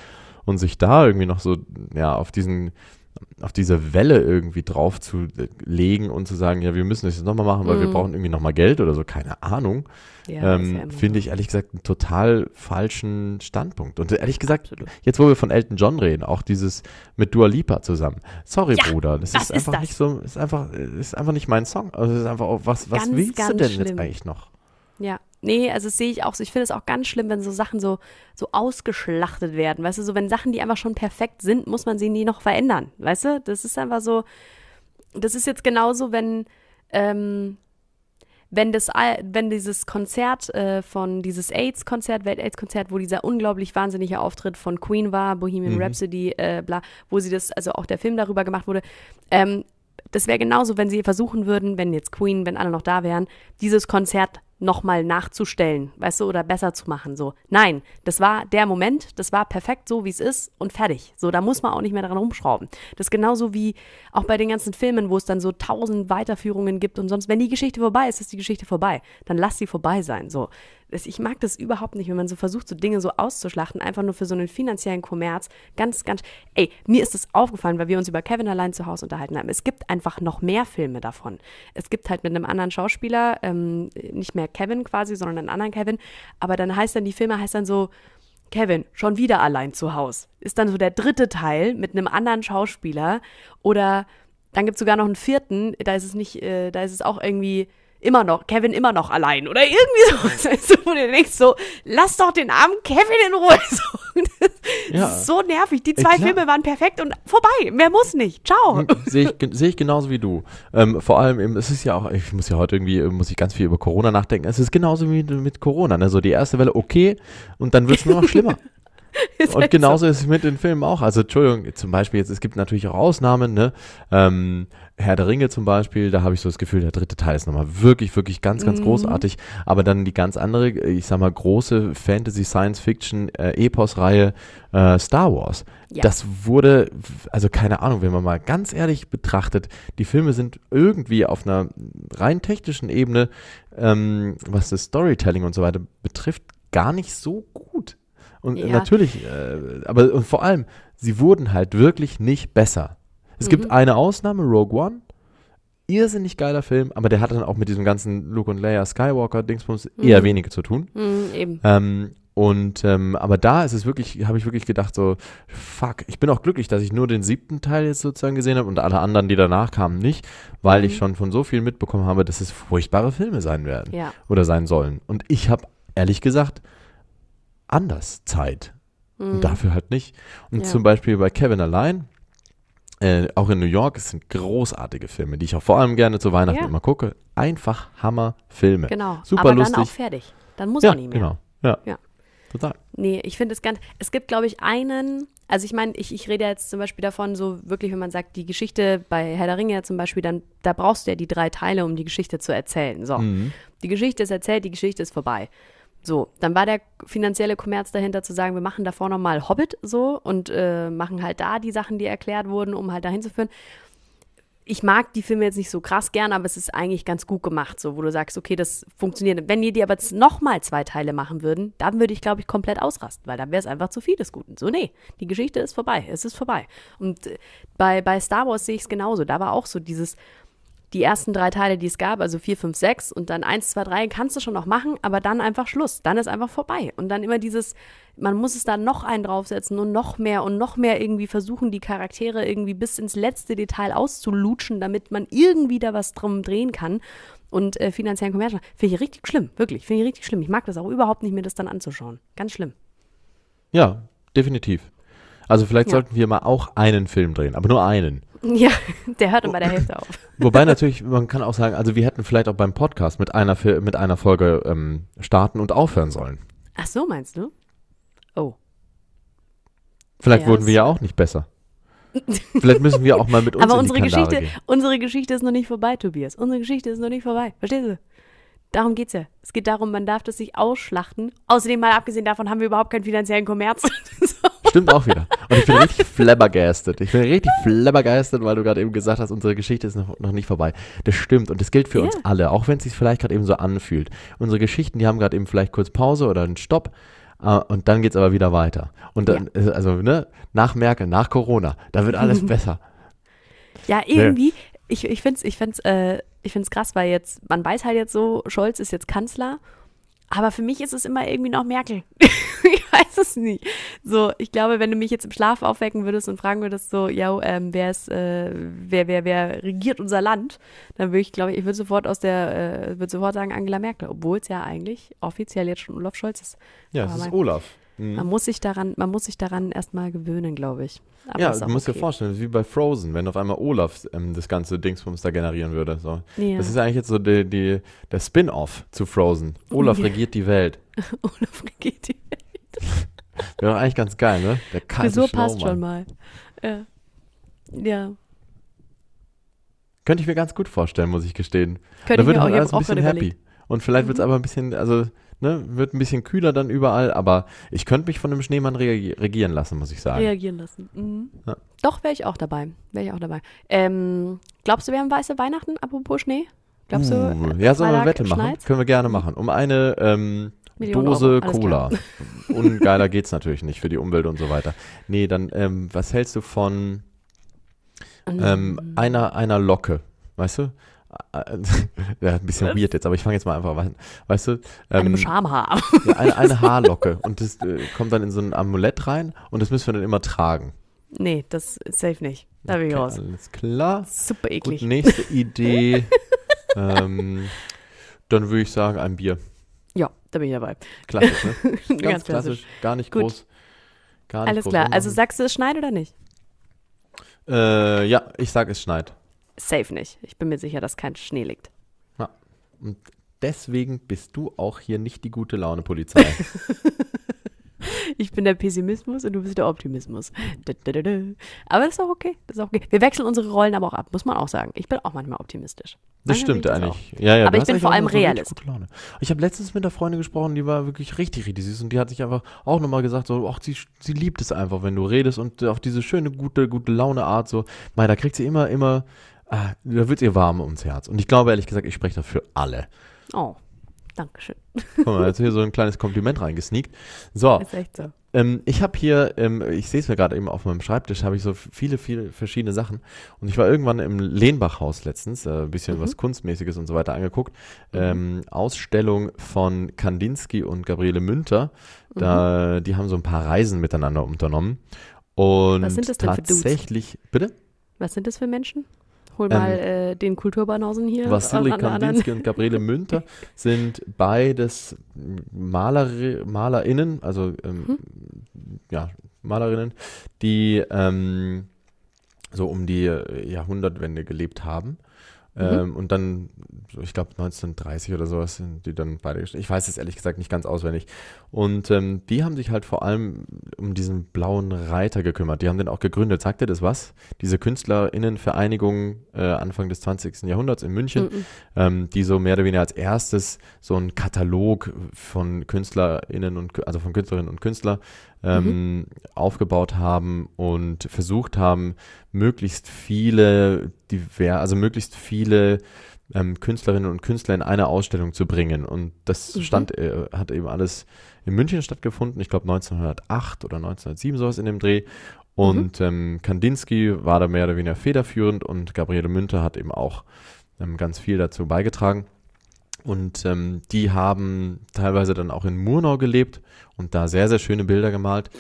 Und sich da irgendwie noch so, ja, auf diesen auf diese Welle irgendwie drauf zu legen und zu sagen, ja, wir müssen das jetzt nochmal machen, weil wir Mhm. brauchen irgendwie nochmal Geld oder so, keine Ahnung, Ja, ähm, finde ich ehrlich gesagt einen total falschen Standpunkt. Und ehrlich gesagt, Absolut. jetzt wo wir von Elton John reden, auch dieses mit Dua Lipa zusammen. Sorry, Ja, Bruder, das, das ist ist einfach das. nicht so, ist einfach, ist einfach nicht mein Song. Also es ist einfach was, was Ganz, willst du ganz denn jetzt schlimm. eigentlich noch? Ja, nee, also sehe ich auch so. Ich finde es auch ganz schlimm, wenn so Sachen so, so ausgeschlachtet werden. Weißt du, so wenn Sachen, die einfach schon perfekt sind, muss man sie nie noch verändern. Weißt du, das ist einfach so. Das ist jetzt genauso, wenn, ähm, wenn das, wenn dieses Konzert äh, von dieses AIDS-Konzert, Welt-AIDS-Konzert, wo dieser unglaublich wahnsinnige Auftritt von Queen war, Bohemian Mhm. Rhapsody, äh, bla, wo sie das, also auch der Film darüber gemacht wurde, ähm, das wäre genauso, wenn sie versuchen würden, wenn jetzt Queen, wenn alle noch da wären, dieses Konzert nochmal nachzustellen, weißt du, oder besser zu machen. So, nein, das war der Moment, das war perfekt so, wie es ist und fertig. So, da muss man auch nicht mehr dran rumschrauben. Das ist genauso wie auch bei den ganzen Filmen, wo es dann so tausend Weiterführungen gibt und sonst, wenn die Geschichte vorbei ist, ist die Geschichte vorbei. Dann lass sie vorbei sein. So, ich mag das überhaupt nicht, wenn man so versucht, so Dinge so auszuschlachten, einfach nur für so einen finanziellen Kommerz. Ganz, ganz, ey, mir ist das aufgefallen, weil wir uns über Kevin allein zu Hause unterhalten haben. Es gibt einfach noch mehr Filme davon. Es gibt halt mit einem anderen Schauspieler, ähm, nicht mehr Kevin quasi, sondern einen anderen Kevin. Aber dann heißt dann, die Filme heißt dann so, Kevin, schon wieder allein zu Hause. Ist dann so der dritte Teil mit einem anderen Schauspieler. Oder dann gibt es sogar noch einen vierten, da ist es nicht, äh, da ist es auch irgendwie immer noch, Kevin immer noch allein. Oder irgendwie [LAUGHS] so. Weißt du, wo du denkst so, lass doch den armen Kevin in Ruhe. [LAUGHS] So, Ja. so nervig. Die zwei klar. Filme waren perfekt und vorbei. Mehr muss nicht. Ciao. Sehe ich, sehe ich genauso wie du. Ähm, vor allem, eben, es ist ja auch, ich muss ja heute irgendwie, äh, muss ich ganz viel über Corona nachdenken. Es ist genauso wie mit Corona. Ne? So die erste Welle, okay, und dann wird es nur noch schlimmer. [LAUGHS] Ist Und genauso ist es mit den Filmen auch. Also, Entschuldigung, zum Beispiel jetzt, es gibt natürlich auch Ausnahmen, ne? Ähm, Herr der Ringe zum Beispiel, da habe ich so das Gefühl, der dritte Teil ist nochmal wirklich, wirklich ganz, ganz Mhm. großartig. Aber dann die ganz andere, ich sag mal, große Fantasy-Science-Fiction-Epos-Reihe äh, Star Wars. Ja. Das wurde, also keine Ahnung, wenn man mal ganz ehrlich betrachtet, die Filme sind irgendwie auf einer rein technischen Ebene, ähm, was das Storytelling und so weiter betrifft, gar nicht so gut. Und Ja. natürlich, äh, aber und vor allem, sie wurden halt wirklich nicht besser. Es Mhm. gibt eine Ausnahme, Rogue One. Irrsinnig geiler Film, aber der hat dann auch mit diesem ganzen Luke und Leia Skywalker Dingsbums eher Mhm. weniger zu tun. Mm, eben. Ähm, und ähm, aber da ist es wirklich, habe ich wirklich gedacht so, fuck, ich bin auch glücklich, dass ich nur den siebten Teil jetzt sozusagen gesehen habe und alle anderen, die danach kamen, nicht, weil ich Mhm. schon von so viel mitbekommen habe, dass es furchtbare Filme sein werden Ja. oder sein sollen. Und ich habe ehrlich gesagt anders Zeit. Mm. Und dafür halt nicht. Und Ja. zum Beispiel bei Kevin allein, Äh, auch in New York, es sind großartige Filme, die ich auch vor allem gerne zu Weihnachten Ja. immer gucke. Einfach Hammer-Filme. Genau. Super Aber lustig. dann auch fertig. Dann muss ja, auch nicht mehr. genau. Ja. Ja. Total. Nee, ich finde es ganz. Es gibt, glaube ich, einen. Also ich meine, ich, ich rede jetzt zum Beispiel davon, so wirklich, wenn man sagt, die Geschichte bei Herr der Ringe ja zum Beispiel, dann da brauchst du ja die drei Teile, um die Geschichte zu erzählen. So. Mhm. Die Geschichte ist erzählt, die Geschichte ist vorbei. So, dann war der finanzielle Kommerz dahinter zu sagen, wir machen davor nochmal Hobbit so und äh, machen halt da die Sachen, die erklärt wurden, um halt dahin zu führen. Ich mag die Filme jetzt nicht so krass gern, aber es ist eigentlich ganz gut gemacht, so wo du sagst, okay, das funktioniert. Wenn die die aber nochmal zwei Teile machen würden, dann würde ich, glaube ich, komplett ausrasten, weil dann wäre es einfach zu viel des Guten. So, nee, die Geschichte ist vorbei, es ist vorbei. Und äh, bei, bei Star Wars sehe ich es genauso. Da war auch so dieses, die ersten drei Teile, die es gab, also 4, 5, 6 und dann 1, 2, 3 kannst du schon noch machen, aber dann einfach Schluss. Dann ist einfach vorbei. Und dann immer dieses, man muss es da noch einen draufsetzen und noch mehr und noch mehr irgendwie versuchen, die Charaktere irgendwie bis ins letzte Detail auszulutschen, damit man irgendwie da was drum drehen kann. Und äh, finanziellen Kommerz. Finde ich richtig schlimm, wirklich. Finde ich richtig schlimm. Ich mag das auch überhaupt nicht, mir das dann anzuschauen. Ganz schlimm. Ja, definitiv. Also vielleicht Ja. sollten wir mal auch einen Film drehen, aber nur einen. Ja, [LAUGHS] der hört dann bei der Hälfte auf. Wobei natürlich, man kann auch sagen, also wir hätten vielleicht auch beim Podcast mit einer, mit einer Folge ähm, starten und aufhören sollen. Ach so, meinst du? Oh. Vielleicht Ja, wurden wir ja auch nicht besser. Vielleicht müssen wir auch mal mit [LAUGHS] uns Aber unsere Geschichte, gehen. unsere Geschichte ist noch nicht vorbei, Tobias. Unsere Geschichte ist noch nicht vorbei. Verstehst du? Darum geht's ja. Es geht darum, man darf das nicht ausschlachten. Außerdem, mal abgesehen davon, haben wir überhaupt keinen finanziellen Kommerz. [LAUGHS] so. Stimmt auch wieder. Und ich bin richtig flabbergasted. Ich bin richtig flabbergasted, weil du gerade eben gesagt hast, unsere Geschichte ist noch, noch nicht vorbei. Das stimmt und das gilt für Ja. uns alle, auch wenn es sich vielleicht gerade eben so anfühlt. Unsere Geschichten, die haben gerade eben vielleicht kurz Pause oder einen Stopp. äh, Und dann geht's aber wieder weiter. Und dann, äh, also, ne, nach Merkel, nach Corona, da wird alles [LAUGHS] besser. Ja, irgendwie, ich, ich finde es ich find's, äh, ich find's krass, weil jetzt, man weiß halt jetzt so, Scholz ist jetzt Kanzler, aber für mich ist es immer irgendwie noch Merkel. [LAUGHS] ich weiß es nicht. So, ich glaube, wenn du mich jetzt im Schlaf aufwecken würdest und fragen würdest, so, ja, ähm, wer ist, äh, wer, wer, wer regiert unser Land, dann würde ich, glaube ich, ich würde sofort aus der, äh, würde sofort sagen Angela Merkel, obwohl es ja eigentlich offiziell jetzt schon Olaf Scholz ist. Ja, Aber es ist Olaf. Mhm. Man muss sich daran, man muss sich daran erstmal gewöhnen, glaube ich. Aber ja, du musst dir okay. vorstellen, wie bei Frozen, wenn auf einmal Olaf ähm, das ganze Dingsbums da generieren würde. So. Ja. Das ist eigentlich jetzt so die, die, der Spin-off zu Frozen. Olaf Ja. regiert die Welt. [LAUGHS] Olaf regiert die [LAUGHS] Wäre doch eigentlich ganz geil, ne? Der kalte Frisur passt schon mal. Ja. Ja. Könnte ich mir ganz gut vorstellen, muss ich gestehen. Könnte da wird ich alles ein bisschen happy. überlegt. Und vielleicht wird es Mhm. aber ein bisschen, also, ne, wird ein bisschen kühler dann überall, aber ich könnte mich von einem Schneemann reagi- regieren lassen, muss ich sagen. Reagieren lassen. Mhm. Ja. Doch, wäre ich auch dabei. Wäre ich auch dabei. Ähm, glaubst du, wir haben weiße Weihnachten, apropos Schnee? Glaubst du? Uh, äh, ja, sollen wir eine Wette machen? schneit's? Können wir gerne machen. Um eine ähm, Dose Cola. [LAUGHS] Ungeiler geht's natürlich nicht für die Umwelt und so weiter. Nee, dann, ähm, was hältst du von ähm, Mhm. einer, einer Locke? Weißt du? [LAUGHS] Ja, ein bisschen weird jetzt, aber ich fange jetzt mal einfach an. Weißt du? Einem Ähm, Schamhaar. ja, eine, eine [LAUGHS] Haarlocke und das äh, kommt dann in so ein Amulett rein und das müssen wir dann immer tragen. nee, das ist safe nicht. Da bin ich raus. alles klar. Super Gut, eklig. nächste Idee. [LAUGHS] ähm, dann würde ich sagen, ein Bier. Ja, da bin ich dabei. Klassisch, ne? Ganz, Ganz klassisch. klassisch. Gar nicht Gut. groß. Gar nicht Alles groß klar. Also sagst du, es schneit oder nicht? äh, ja, ich sag, es schneit. Safe nicht. Ich bin mir sicher, dass kein Schnee liegt. Und deswegen bist du auch hier nicht die gute Laune Polizei. [LAUGHS] Ich bin der Pessimismus und du bist der Optimismus. Aber das ist auch okay. Das ist auch okay. Wir wechseln unsere Rollen aber auch ab, muss man auch sagen. Ich bin auch manchmal optimistisch. Das Manchmal stimmt das eigentlich. Ja, ja, Aber ich bin vor allem Realist. Gute Laune. Ich habe letztens mit einer Freundin gesprochen, die war wirklich richtig, richtig süß und die hat sich einfach auch nochmal gesagt, so, ach, sie, sie liebt es einfach, wenn du redest und auf diese schöne, gute, gute Laune-Art, so, mei, da kriegt sie immer, immer, ah, da wird ihr warm ums Herz. Und ich glaube, ehrlich gesagt, ich spreche da für alle. Oh, Dankeschön. Guck mal, jetzt hier so ein kleines Kompliment reingesneakt. So, Ist echt so. ähm, ich habe hier, ähm, ich sehe es mir gerade eben auf meinem Schreibtisch, habe ich so viele, viele verschiedene Sachen. Und ich war irgendwann im Lehnbachhaus letztens, äh, ein bisschen Mhm. was Kunstmäßiges und so weiter angeguckt. Ähm, Ausstellung von Kandinsky und Gabriele Münter. Da, Die haben so ein paar Reisen miteinander unternommen. Und Mhm. Was sind das denn für Dudes? tatsächlich, bitte? Was sind das für Menschen? Hol Ähm, mal äh, den Kulturbanausen hier. Anderen- Kandinsky und Gabriele [LAUGHS] Münter sind beides Maler, MalerInnen, also ähm, Mhm. ja, Malerinnen, die ähm, so um die Jahrhundertwende gelebt haben. Mhm. Ähm, und dann, ich glaube 1930 oder sowas, sind die dann beide. Ich weiß es ehrlich gesagt nicht ganz auswendig. Und ähm, die haben sich halt vor allem um diesen blauen Reiter gekümmert. Die haben den auch gegründet. Sagt ihr das was? Diese KünstlerInnenvereinigung äh, Anfang des 20. Jahrhunderts in München, Mhm. ähm, die so mehr oder weniger als erstes so einen Katalog von KünstlerInnen und also von Künstlerinnen und Künstlern ähm, aufgebaut haben und versucht haben, möglichst viele, diver also möglichst viele ähm, Künstlerinnen und Künstler in eine Ausstellung zu bringen. Und das Mhm. stand, äh, hat eben alles in München stattgefunden, ich glaube 1908 oder 1907 sowas in dem Dreh. Und ähm, Kandinsky war da mehr oder weniger federführend und Gabriele Münter hat eben auch ähm, ganz viel dazu beigetragen. Und ähm, die haben teilweise dann auch in Murnau gelebt und da sehr, sehr schöne Bilder gemalt.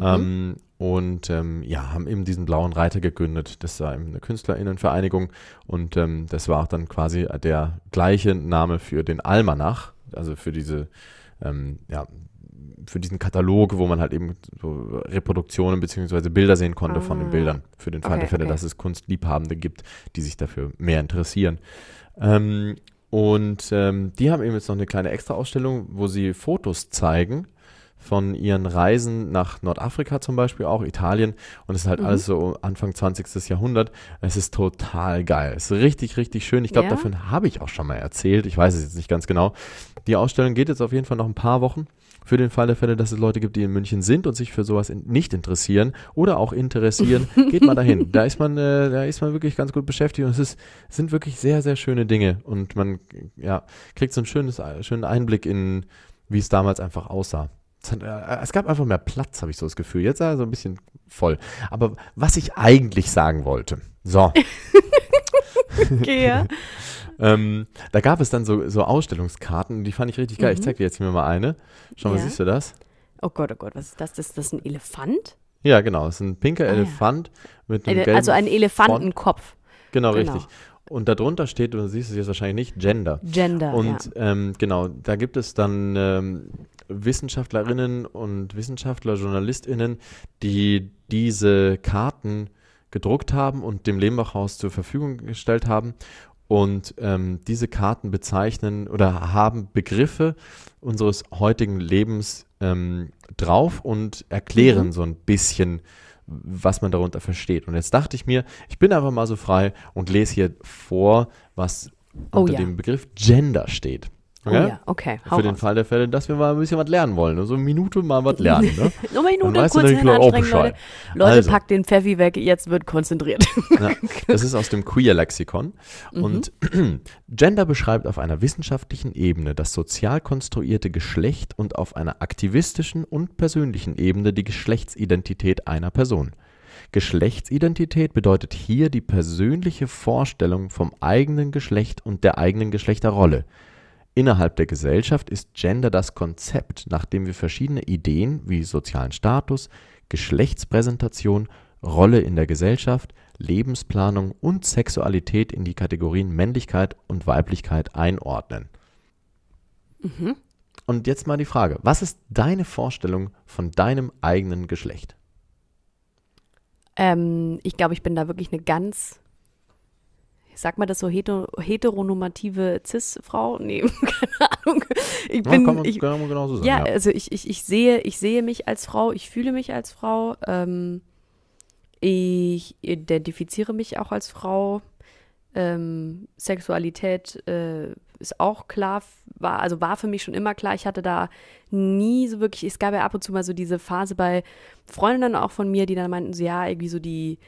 Ähm, und ähm, ja, haben eben diesen blauen Reiter gegründet. Das war eben eine KünstlerInnenvereinigung und ähm, das war auch dann quasi der gleiche Name für den Almanach, also für diese, ähm, ja, für diesen Katalog, wo man halt eben so Reproduktionen beziehungsweise Bilder sehen konnte von den Ah. Bildern. Für den Fall Okay, der Fälle, okay. dass es Kunstliebhabende gibt, die sich dafür mehr interessieren. Ähm, und ähm, die haben eben jetzt noch eine kleine Extra-Ausstellung, wo sie Fotos zeigen von ihren Reisen nach Nordafrika zum Beispiel, auch Italien. Und es ist halt Mhm. alles so Anfang 20. Jahrhundert. Es ist total geil. Es ist richtig, richtig schön. Ich glaube, Ja? davon habe ich auch schon mal erzählt. Ich weiß es jetzt nicht ganz genau. Die Ausstellung geht jetzt auf jeden Fall noch ein paar Wochen. Für den Fall der Fälle, dass es Leute gibt, die in München sind und sich für sowas in, nicht interessieren oder auch interessieren, [LAUGHS] geht mal dahin. Da ist man, äh, da ist man wirklich ganz gut beschäftigt und es ist, es sind wirklich sehr, sehr schöne Dinge und man ja, kriegt so einen schönes, schönen Einblick in, wie es damals einfach aussah. Es, hat, äh, es gab einfach mehr Platz, habe ich so das Gefühl. Jetzt ist er so ein bisschen voll. Aber was ich eigentlich sagen wollte, so, [LAUGHS] Okay, ja. [LAUGHS] ähm, da gab es dann so, so Ausstellungskarten, die fand ich richtig geil. Ich Mhm. zeig dir jetzt hier mal eine. Schau mal, Ja. siehst du das? Oh Gott, oh Gott, was ist das? Ist das ein Elefant? Ja, genau. Es ist ein pinker Ah, ja. Elefant mit einem Eine, gelben also ein. Elefantenkopf. Genau, Genau. richtig. Und darunter steht, du siehst es jetzt wahrscheinlich nicht, Gender. Gender. Und ja. ähm, genau, da gibt es dann ähm, Wissenschaftlerinnen und Wissenschaftler, JournalistInnen, die diese Karten gedruckt haben und dem Lehmbachhaus zur Verfügung gestellt haben. Und ähm, diese Karten bezeichnen oder haben Begriffe unseres heutigen Lebens ähm, drauf und erklären Mhm. so ein bisschen, was man darunter versteht. Und jetzt dachte ich mir, ich bin einfach mal so frei und lese hier vor, was Oh unter ja. dem Begriff Gender steht. Oh ja, okay. Hau Für den raus. Fall der Fälle, dass wir mal ein bisschen was lernen wollen. So eine Minute mal was lernen. Ne? [LAUGHS] Nur Dann Minute weißt du kurz nämlich hin anstrengen, Leute. Leute, Also. packt den Pfeffi weg, jetzt wird konzentriert. [LAUGHS] Ja, [LAUGHS] das ist aus dem Queer-Lexikon. Und [CLEARS THROAT] Gender beschreibt auf einer wissenschaftlichen Ebene das sozial konstruierte Geschlecht und auf einer aktivistischen und persönlichen Ebene die Geschlechtsidentität einer Person. Geschlechtsidentität bedeutet hier die persönliche Vorstellung vom eigenen Geschlecht und der eigenen Geschlechterrolle. Innerhalb der Gesellschaft ist Gender das Konzept, nach dem wir verschiedene Ideen wie sozialen Status, Geschlechtspräsentation, Rolle in der Gesellschaft, Lebensplanung und Sexualität in die Kategorien Männlichkeit und Weiblichkeit einordnen. Und jetzt mal die Frage, was ist deine Vorstellung von deinem eigenen Geschlecht? ähm, ich glaube, ich bin da wirklich eine ganz, sag mal das so, heter heteronormative Cis-Frau? Nee, [LAUGHS] keine Ahnung. Ich Ja, bin, kann man, ich, kann man genauso sagen. Ja, ja. also ich, ich, ich, sehe, ich sehe mich als Frau, ich fühle mich als Frau, ähm, ich identifiziere mich auch als Frau. Ähm, Sexualität äh, ist auch klar, war, also war für mich schon immer klar. Ich hatte da nie so wirklich, es gab ja ab und zu mal so diese Phase bei Freundinnen auch von mir, die dann meinten, so ja, irgendwie so die,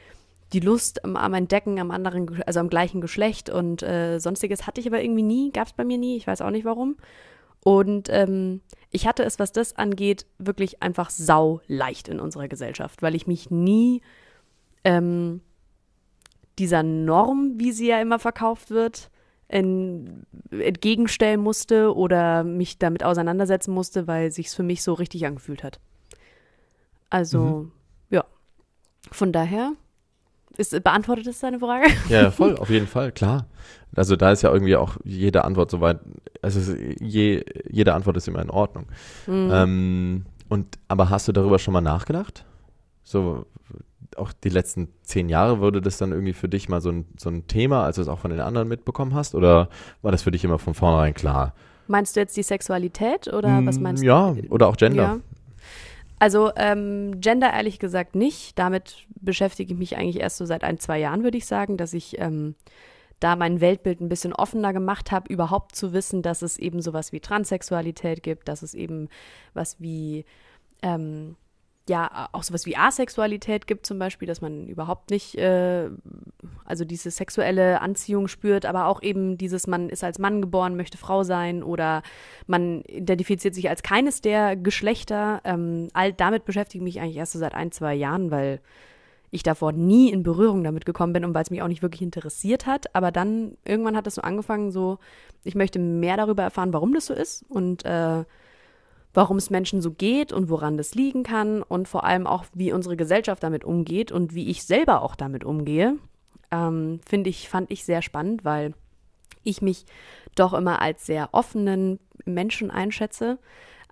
die Lust am, am Entdecken am anderen, also am gleichen Geschlecht und äh, sonstiges hatte ich aber irgendwie nie, gab es bei mir nie, ich weiß auch nicht warum. Und ähm, ich hatte es, was das angeht, wirklich einfach sau leicht in unserer Gesellschaft, weil ich mich nie ähm, dieser Norm, wie sie ja immer verkauft wird, en, entgegenstellen musste oder mich damit auseinandersetzen musste, weil sich's für mich so richtig angefühlt hat. Also, ja. Von daher, ist, beantwortet das deine Frage? Ja, ja, voll, [LAUGHS] auf jeden Fall, klar. Also da ist ja irgendwie auch jede Antwort soweit, also je, jede Antwort ist immer in Ordnung. Mhm. Ähm, und aber hast du darüber schon mal nachgedacht? So auch die letzten zehn Jahre wurde das dann irgendwie für dich mal so ein, so ein Thema, als du es auch von den anderen mitbekommen hast? Oder war das für dich immer von vornherein klar? Meinst du jetzt die Sexualität oder was Mm, meinst Ja, du? oder auch Gender. Ja. Also ähm, Gender ehrlich gesagt nicht. Damit beschäftige ich mich eigentlich erst so seit ein, zwei Jahren, würde ich sagen, dass ich ähm, da mein Weltbild ein bisschen offener gemacht habe, überhaupt zu wissen, dass es eben sowas wie Transsexualität gibt, dass es eben was wie ähm, ja, auch sowas wie Asexualität gibt zum Beispiel, dass man überhaupt nicht, äh, also diese sexuelle Anziehung spürt, aber auch eben dieses, man ist als Mann geboren, möchte Frau sein oder man identifiziert sich als keines der Geschlechter. Ähm, all damit beschäftige ich mich eigentlich erst so seit ein, zwei Jahren, weil ich davor nie in Berührung damit gekommen bin und weil es mich auch nicht wirklich interessiert hat. Aber dann irgendwann hat es so angefangen, so, ich möchte mehr darüber erfahren, warum das so ist und äh, warum es Menschen so geht und woran das liegen kann und vor allem auch, wie unsere Gesellschaft damit umgeht und wie ich selber auch damit umgehe, ähm, finde ich, fand ich sehr spannend, weil ich mich doch immer als sehr offenen Menschen einschätze,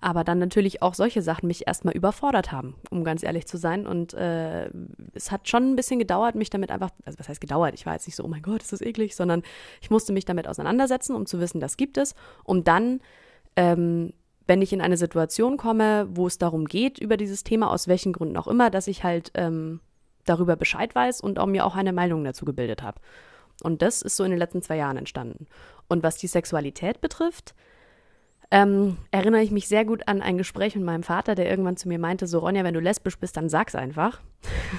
aber dann natürlich auch solche Sachen mich erstmal überfordert haben, um ganz ehrlich zu sein. Und äh, es hat schon ein bisschen gedauert, mich damit einfach, also was heißt gedauert? Ich war jetzt nicht so, oh mein Gott, ist das eklig, sondern ich musste mich damit auseinandersetzen, um zu wissen, das gibt es, um dann ähm, wenn ich in eine Situation komme, wo es darum geht, über dieses Thema, aus welchen Gründen auch immer, dass ich halt ähm, darüber Bescheid weiß und auch mir auch eine Meinung dazu gebildet habe. Und das ist so in den letzten zwei Jahren entstanden. Und was die Sexualität betrifft, ähm, erinnere ich mich sehr gut an ein Gespräch mit meinem Vater, der irgendwann zu mir meinte, so Ronja, wenn du lesbisch bist, dann sag's einfach.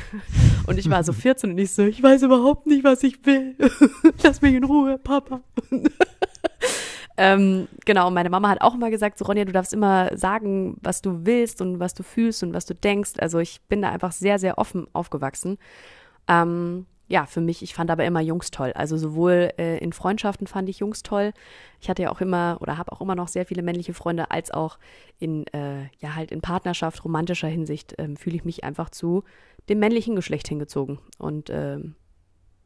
[LAUGHS] und ich war so [LAUGHS] 14 und ich so, ich weiß überhaupt nicht, was ich will. [LAUGHS] Lass mich in Ruhe, Papa. Ähm, genau, meine Mama hat auch immer gesagt, so Ronja, du darfst immer sagen, was du willst und was du fühlst und was du denkst. Also ich bin da einfach sehr, sehr offen aufgewachsen. Ähm, ja, für mich, ich fand aber immer Jungs toll. Also sowohl äh, in Freundschaften fand ich Jungs toll. Ich hatte ja auch immer oder habe auch immer noch sehr viele männliche Freunde, als auch in, äh, ja, halt in Partnerschaft, romantischer Hinsicht ähm, fühle ich mich einfach zu dem männlichen Geschlecht hingezogen. Und ähm,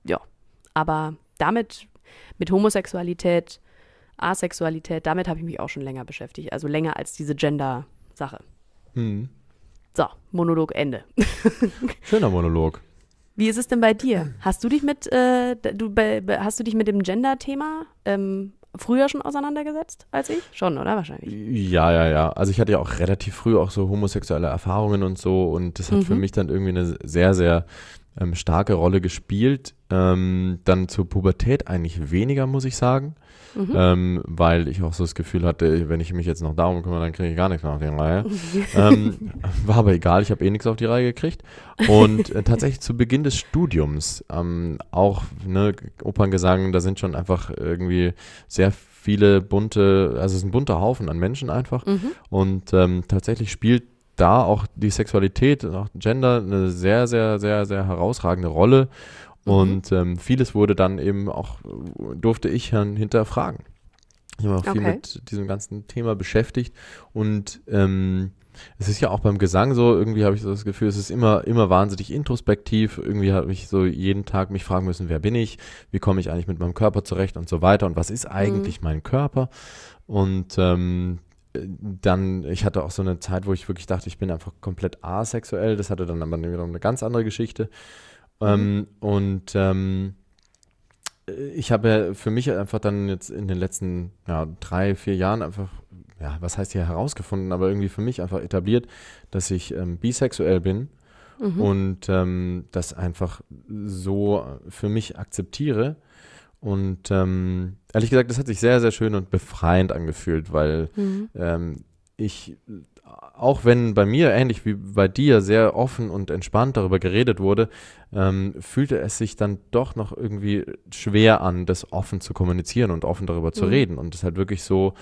ja, aber damit, mit Homosexualität, Asexualität, damit habe ich mich auch schon länger beschäftigt. Also länger als diese Gender-Sache. Hm. So, Monolog Ende. [LAUGHS] Schöner Monolog. Wie ist es denn bei dir? Hast du dich mit, äh, du, bei, bei- hast du dich mit dem Gender-Thema ähm, früher schon auseinandergesetzt als ich? Schon, oder? Wahrscheinlich. Ja, ja, ja. Also ich hatte ja auch relativ früh auch so homosexuelle Erfahrungen und so und das hat für Mhm. mich dann irgendwie eine sehr, sehr ähm, starke Rolle gespielt. Ähm, dann zur Pubertät eigentlich weniger, muss ich sagen, Mhm. ähm, weil ich auch so das Gefühl hatte, wenn ich mich jetzt noch darum kümmere, dann kriege ich gar nichts mehr auf die Reihe. [LAUGHS] ähm, war aber egal, ich habe eh nichts auf die Reihe gekriegt. Und äh, tatsächlich zu Beginn des Studiums, ähm, auch ne, Operngesang, da sind schon einfach irgendwie sehr viele bunte, also es ist ein bunter Haufen an Menschen einfach. Mhm. Und ähm, tatsächlich spielt da auch die Sexualität und auch Gender eine sehr, sehr, sehr, sehr herausragende Rolle. Mhm. Und ähm, vieles wurde dann eben auch, durfte ich dann hinterfragen. Ich habe auch viel Okay. mit diesem ganzen Thema beschäftigt und ähm, es ist ja auch beim Gesang so, irgendwie habe ich so das Gefühl, es ist immer, immer wahnsinnig introspektiv. Irgendwie habe ich so jeden Tag mich fragen müssen, wer bin ich, wie komme ich eigentlich mit meinem Körper zurecht und so weiter und was ist eigentlich mein Körper? Und ähm, dann, ich hatte auch so eine Zeit, wo ich wirklich dachte, ich bin einfach komplett asexuell. Das hatte dann aber wiederum eine ganz andere Geschichte. Ähm, und ähm, ich habe ja für mich einfach dann jetzt in den letzten ja, drei, vier Jahren einfach, ja, was heißt hier herausgefunden, aber irgendwie für mich einfach etabliert, dass ich ähm, bisexuell bin Mhm. und ähm, das einfach so für mich akzeptiere. Und ähm, ehrlich gesagt, das hat sich sehr, sehr schön und befreiend angefühlt, weil Mhm. ähm, ich, auch wenn bei mir ähnlich wie bei dir sehr offen und entspannt darüber geredet wurde, ähm, fühlte es sich dann doch noch irgendwie schwer an, das offen zu kommunizieren und offen darüber zu Mhm. reden und das halt wirklich so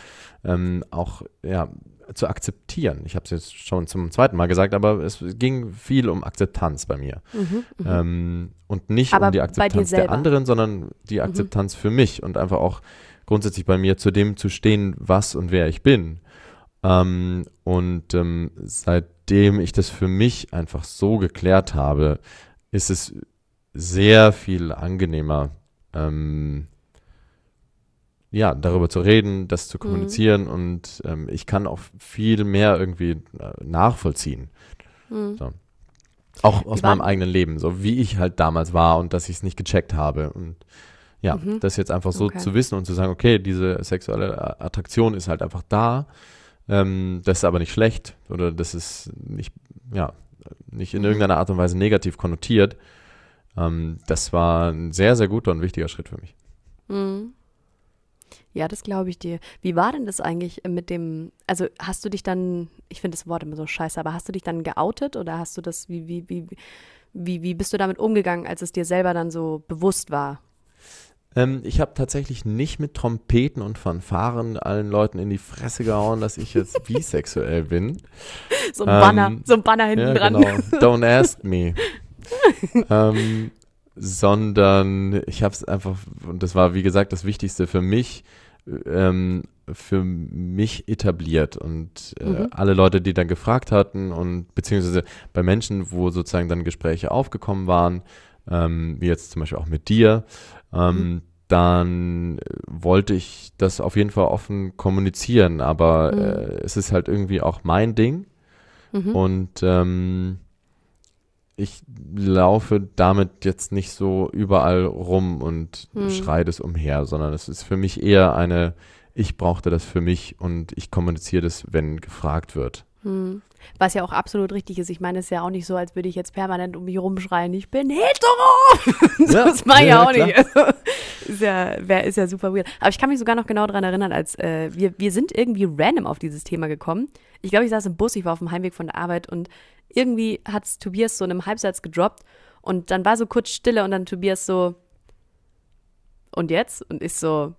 ähm, auch ja, zu akzeptieren. Ich habe es jetzt schon zum zweiten Mal gesagt, aber es ging viel um Akzeptanz bei mir. Mhm. Mhm. Ähm, und nicht Aber um die Akzeptanz der anderen, sondern die Akzeptanz für mich und einfach auch grundsätzlich bei mir zu dem zu stehen, was und wer ich bin. Ähm, und ähm, seitdem ich das für mich einfach so geklärt habe, ist es sehr viel angenehmer, ähm, ja, darüber zu reden, das zu kommunizieren und ähm, ich kann auch viel mehr irgendwie äh, nachvollziehen. Mhm. So. Auch aus meinem eigenen Leben, so wie ich halt damals war und dass ich es nicht gecheckt habe. Und ja, das jetzt einfach so Mhm. Okay. zu wissen und zu sagen, okay, diese sexuelle Attraktion ist halt einfach da. Ähm, das ist aber nicht schlecht oder das ist nicht, ja, nicht in Mhm. irgendeiner Art und Weise negativ konnotiert. Ähm, das war ein sehr, sehr guter und wichtiger Schritt für mich. Mhm. Ja, das glaube ich dir. Wie war denn das eigentlich mit dem, also hast du dich dann, ich finde das Wort immer so scheiße, aber hast du dich dann geoutet oder hast du das, wie, wie, wie, wie, wie bist du damit umgegangen, als es dir selber dann so bewusst war? Ähm, ich habe tatsächlich nicht mit Trompeten und Fanfaren allen Leuten in die Fresse gehauen, dass ich jetzt [LAUGHS] bisexuell bin. So ein Ähm, Banner, so ein Banner hinten ja, dran. genau. Don't ask me. [LAUGHS] ähm, sondern ich habe es einfach, und das war wie gesagt das Wichtigste für mich, ähm, für mich etabliert und äh, Mhm. alle Leute, die dann gefragt hatten und beziehungsweise bei Menschen, wo sozusagen dann Gespräche aufgekommen waren, ähm, wie jetzt zum Beispiel auch mit dir, ähm, dann äh, wollte ich das auf jeden Fall offen kommunizieren, aber Mhm. äh, es ist halt irgendwie auch mein Ding Mhm. und ähm, ich laufe damit jetzt nicht so überall rum und Hm. schreie das umher, sondern es ist für mich eher eine, ich brauchte das für mich und ich kommuniziere das, wenn gefragt wird. Hm. Was ja auch absolut richtig ist. Ich meine, es ist ja auch nicht so, als würde ich jetzt permanent um mich rumschreien, ich bin hetero. [LAUGHS] Ja, das mache ich ja, ja, auch klar. nicht. Ist, ja, wär, ist ja super weird. Aber ich kann mich sogar noch genau daran erinnern, als äh, wir, wir sind irgendwie random auf dieses Thema gekommen. Ich glaube, ich saß im Bus, ich war auf dem Heimweg von der Arbeit und irgendwie hat Tobias so in einem Halbsatz gedroppt und dann war so kurz Stille und dann Tobias so, und jetzt? Und ich so,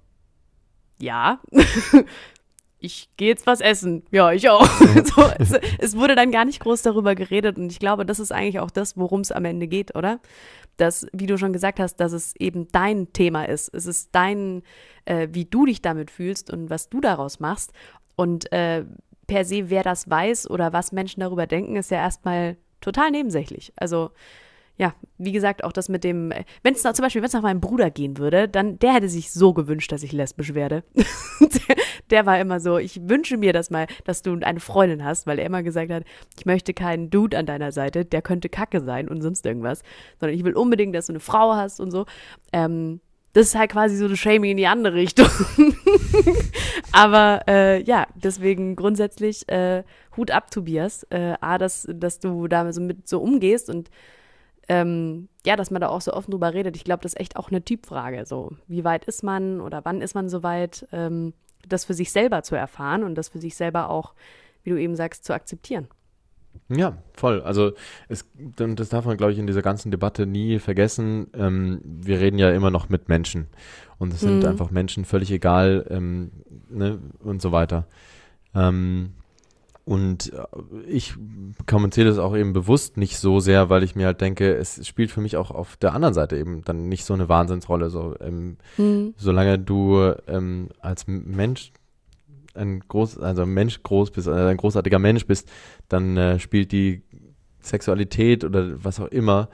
ja. [LAUGHS] ich gehe jetzt was essen. Ja, ich auch. [LAUGHS] [LAUGHS] so, es, es wurde dann gar nicht groß darüber geredet und ich glaube, das ist eigentlich auch das, worum es am Ende geht, oder? Dass, wie du schon gesagt hast, dass es eben dein Thema ist. Es ist dein, äh, wie du dich damit fühlst und was du daraus machst. Und äh, per se, wer das weiß oder was Menschen darüber denken, ist ja erstmal total nebensächlich. Also ja, wie gesagt, auch das mit dem, wenn es zum Beispiel, wenn es nach meinem Bruder gehen würde, dann, der hätte sich so gewünscht, dass ich lesbisch werde. [LAUGHS] der, war immer so, ich wünsche mir das mal, dass du eine Freundin hast, weil er immer gesagt hat, ich möchte keinen Dude an deiner Seite, der könnte Kacke sein und sonst irgendwas, sondern ich will unbedingt, dass du eine Frau hast und so. Ähm, das ist halt quasi so das Shaming in die andere Richtung. [LAUGHS] Aber äh, ja, deswegen grundsätzlich äh, Hut ab, Tobias. Äh, A, dass, dass du damit so mit so umgehst und ähm, ja, dass man da auch so offen drüber redet. Ich glaube, das ist echt auch eine Typfrage. So, wie weit ist man oder wann ist man so weit, ähm, das für sich selber zu erfahren und das für sich selber auch, wie du eben sagst, zu akzeptieren. Ja, voll. Also es, das darf man, glaube ich, in dieser ganzen Debatte nie vergessen. Ähm, wir reden ja immer noch mit Menschen. Und es sind Mhm. einfach Menschen völlig egal ähm, ne, und so weiter. Ähm, und äh, ich kommuniziere das auch eben bewusst nicht so sehr, weil ich mir halt denke, es spielt für mich auch auf der anderen Seite eben dann nicht so eine Wahnsinnsrolle. So, ähm, solange du ähm, als Mensch ein groß, also Mensch groß bist, äh, ein großartiger Mensch bist, dann äh, spielt die Sexualität oder was auch immer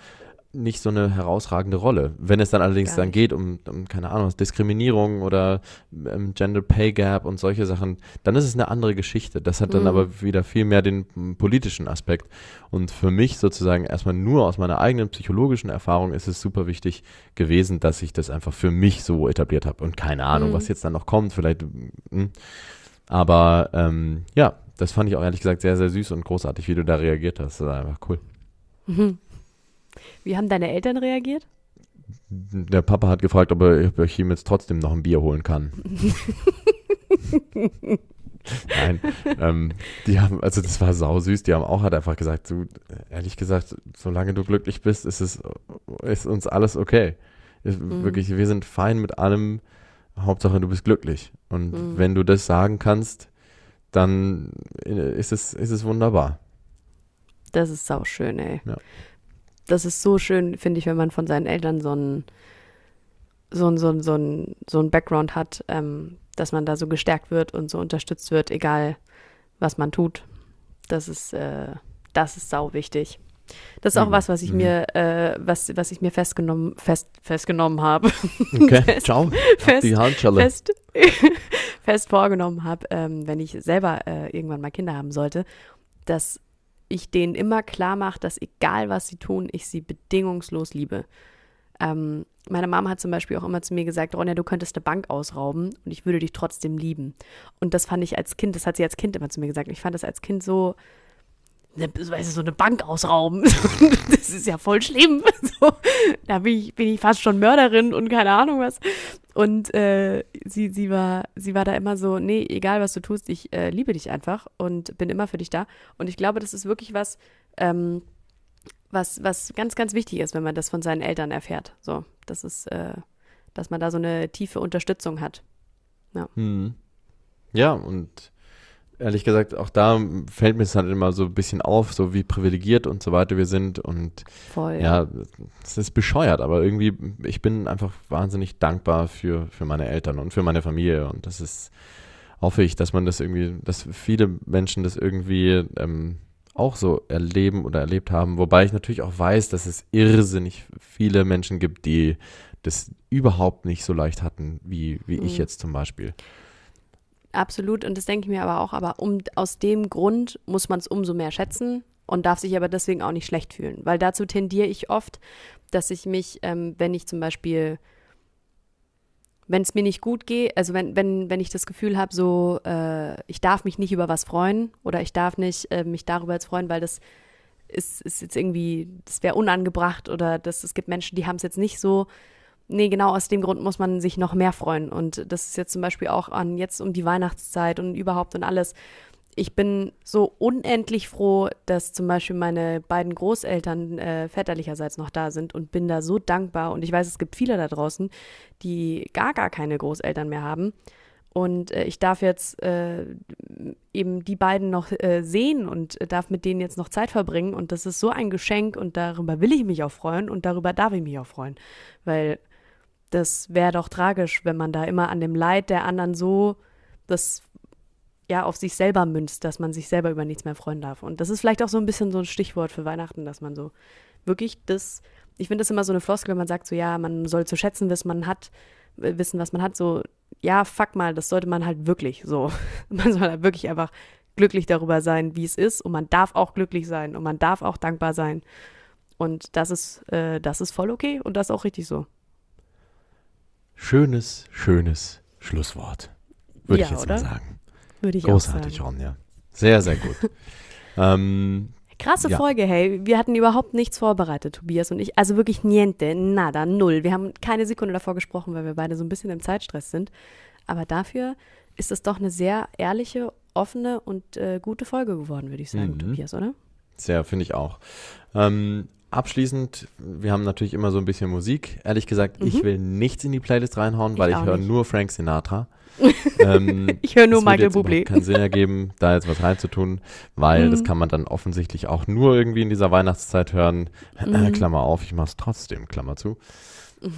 nicht so eine herausragende Rolle. Wenn es dann allerdings dann geht um, um, keine Ahnung, Diskriminierung oder ähm, Gender Pay Gap und solche Sachen, dann ist es eine andere Geschichte. Das hat dann Mhm. aber wieder viel mehr den mm, politischen Aspekt. Und für mich sozusagen erstmal nur aus meiner eigenen psychologischen Erfahrung ist es super wichtig gewesen, dass ich das einfach für mich so etabliert habe. Und keine Ahnung, Mhm. was jetzt dann noch kommt, vielleicht. mm. Aber ähm, ja, das fand ich auch ehrlich gesagt sehr, sehr süß und großartig, wie du da reagiert hast. Das war einfach cool. Wie haben deine Eltern reagiert? Der Papa hat gefragt, ob er, ob ich ihm jetzt trotzdem noch ein Bier holen kann. [LAUGHS] Nein, ähm, die haben, also das war sausüß, die haben auch halt einfach gesagt, du, ehrlich gesagt, solange du glücklich bist, ist es, ist uns alles okay. Ist, Mhm. Wirklich, wir sind fein mit allem, Hauptsache du bist glücklich. Und Mhm. wenn du das sagen kannst, dann ist es, ist es wunderbar. Das ist sauschön, ey. Ja. Das ist so schön, finde ich, wenn man von seinen Eltern so ein so ein, so ein, so ein, so ein Background hat, ähm, dass man da so gestärkt wird und so unterstützt wird, egal was man tut. Das ist, äh, das ist sau wichtig. Das ist auch Mhm. was, was ich Mhm. mir, äh, was, was ich mir festgenommen, fest, festgenommen habe. [LAUGHS] Okay, Fest- ciao. fest- die Handschelle. fest, [LAUGHS] fest vorgenommen habe, ähm, wenn ich selber äh, irgendwann mal Kinder haben sollte, dass ich denen immer klar mache, dass egal was sie tun, ich sie bedingungslos liebe. Ähm, meine Mama hat zum Beispiel auch immer zu mir gesagt, Ronja, du könntest eine Bank ausrauben und ich würde dich trotzdem lieben. Und das fand ich als Kind, das hat sie als Kind immer zu mir gesagt. Ich fand das als Kind so, ne, weißt du, so eine Bank ausrauben. [LAUGHS] das ist ja voll schlimm. [LAUGHS] So, da bin ich, bin ich fast schon Mörderin und keine Ahnung was. Und äh, sie, sie, war, sie war da immer so, nee, egal was du tust, ich äh, liebe dich einfach und bin immer für dich da. Und ich glaube, das ist wirklich was, ähm, was, was ganz, ganz wichtig ist, wenn man das von seinen Eltern erfährt. So, das ist, äh, dass man da so eine tiefe Unterstützung hat. Ja. Hm. Ja, und ehrlich gesagt, auch da fällt mir es halt immer so ein bisschen auf, so wie privilegiert und so weiter wir sind. Und Voll. ja, es ist bescheuert, aber irgendwie, ich bin einfach wahnsinnig dankbar für, für meine Eltern und für meine Familie. Und das ist, hoffe ich, dass man das irgendwie, dass viele Menschen das irgendwie ähm, auch so erleben oder erlebt haben. Wobei ich natürlich auch weiß, dass es irrsinnig viele Menschen gibt, die das überhaupt nicht so leicht hatten, wie, wie ich Mhm. jetzt zum Beispiel. Absolut, und das denke ich mir aber auch, aber um, aus dem Grund muss man es umso mehr schätzen und darf sich aber deswegen auch nicht schlecht fühlen, weil dazu tendiere ich oft, dass ich mich, ähm, wenn ich zum Beispiel, wenn es mir nicht gut geht, also wenn, wenn, wenn ich das Gefühl habe, so, äh, ich darf mich nicht über was freuen oder ich darf nicht äh, mich darüber jetzt freuen, weil das ist, ist jetzt irgendwie, das wäre unangebracht oder das, es gibt Menschen, die haben es jetzt nicht so, Nee, genau aus dem Grund muss man sich noch mehr freuen. Und das ist jetzt zum Beispiel auch an jetzt um die Weihnachtszeit und überhaupt und alles. Ich bin so unendlich froh, dass zum Beispiel meine beiden Großeltern äh, väterlicherseits noch da sind und bin da so dankbar. Und ich weiß, es gibt viele da draußen, die gar, gar keine Großeltern mehr haben. Und äh, ich darf jetzt äh, eben die beiden noch äh, sehen und darf mit denen jetzt noch Zeit verbringen. Und das ist so ein Geschenk und darüber will ich mich auch freuen und darüber darf ich mich auch freuen. Weil das wäre doch tragisch, wenn man da immer an dem Leid der anderen so das ja auf sich selber münzt, dass man sich selber über nichts mehr freuen darf. Und das ist vielleicht auch so ein bisschen so ein Stichwort für Weihnachten, dass man so wirklich das, ich finde das immer so eine Floskel, wenn man sagt so, ja, man soll zu schätzen, was man hat, äh, wissen, was man hat, so, ja, fuck mal, das sollte man halt wirklich so. [LAUGHS] Man soll halt wirklich einfach glücklich darüber sein, wie es ist und man darf auch glücklich sein und man darf auch dankbar sein. Und das ist, äh, das ist voll okay und das ist auch richtig so. Schönes, schönes Schlusswort. Würde Ja, ich jetzt oder? mal sagen. Würde ich Großartig, auch sagen. Ronja. Sehr, sehr gut. [LAUGHS] ähm, Krasse Ja. Folge, hey. Wir hatten überhaupt nichts vorbereitet, Tobias und ich. Also wirklich niente, nada, null. Wir haben keine Sekunde davor gesprochen, weil wir beide so ein bisschen im Zeitstress sind. Aber dafür ist es doch eine sehr ehrliche, offene und äh, gute Folge geworden, würde ich sagen, Mhm. Tobias, oder? Sehr, finde ich auch. Ähm, abschließend, wir haben natürlich immer so ein bisschen Musik. Ehrlich gesagt, ich will nichts in die Playlist reinhauen, weil Mhm. Ich ich, höre nur Frank Sinatra. [LAUGHS] ähm, Ich höre nur Michael Bublé. keinen Sinn ergeben, da jetzt was reinzutun, weil das Mhm. kann man dann offensichtlich auch nur irgendwie in dieser Weihnachtszeit hören. Mhm. Klammer auf, ich mache es trotzdem, Klammer zu.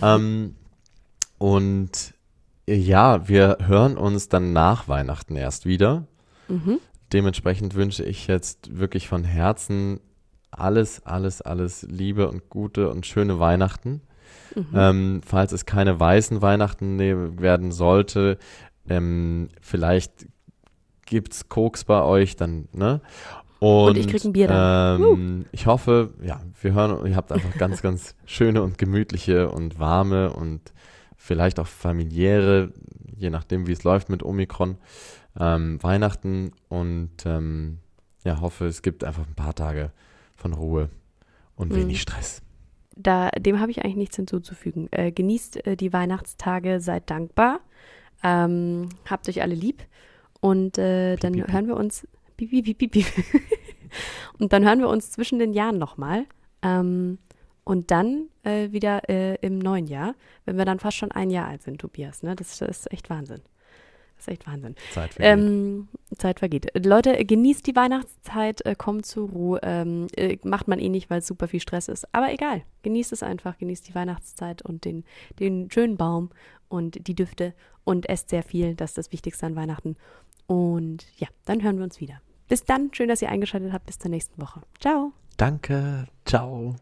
Ähm, und ja, wir hören uns dann nach Weihnachten erst wieder. Mhm. Dementsprechend wünsche ich jetzt wirklich von Herzen alles, alles, alles Liebe und gute und schöne Weihnachten. Mhm. Ähm, falls es keine weißen Weihnachten ne- werden sollte, ähm, vielleicht gibt's Koks bei euch, dann, ne? Und, ich krieg ein Bier dann. Ähm, ich hoffe, ja, wir hören, ihr habt einfach ganz, [LAUGHS] ganz schöne und gemütliche und warme und vielleicht auch familiäre, je nachdem, wie es läuft mit Omikron, ähm, Weihnachten und ähm, ja, hoffe, es gibt einfach ein paar Tage von Ruhe und Mhm. wenig Stress. Da, dem habe ich eigentlich nichts hinzuzufügen. Äh, genießt äh, die Weihnachtstage, seid dankbar, ähm, habt euch alle lieb und äh, dann piep, piep. hören wir uns. Piep. [LAUGHS] und dann hören wir uns zwischen den Jahren nochmal. Ähm, und dann äh, wieder äh, im neuen Jahr, wenn wir dann fast schon ein Jahr alt sind, Tobias. Ne? Das, das ist echt Wahnsinn. Das ist echt Wahnsinn. Zeit vergeht. Ähm, Zeit vergeht. Leute, genießt die Weihnachtszeit, äh, kommt zur Ruhe. Ähm, äh, macht man eh nicht, weil es super viel Stress ist. Aber egal, genießt es einfach, genießt die Weihnachtszeit und den, den schönen Baum und die Düfte und esst sehr viel. Das ist das Wichtigste an Weihnachten. Und ja, dann hören wir uns wieder. Bis dann, schön, dass ihr eingeschaltet habt. Bis zur nächsten Woche. Ciao. Danke, ciao.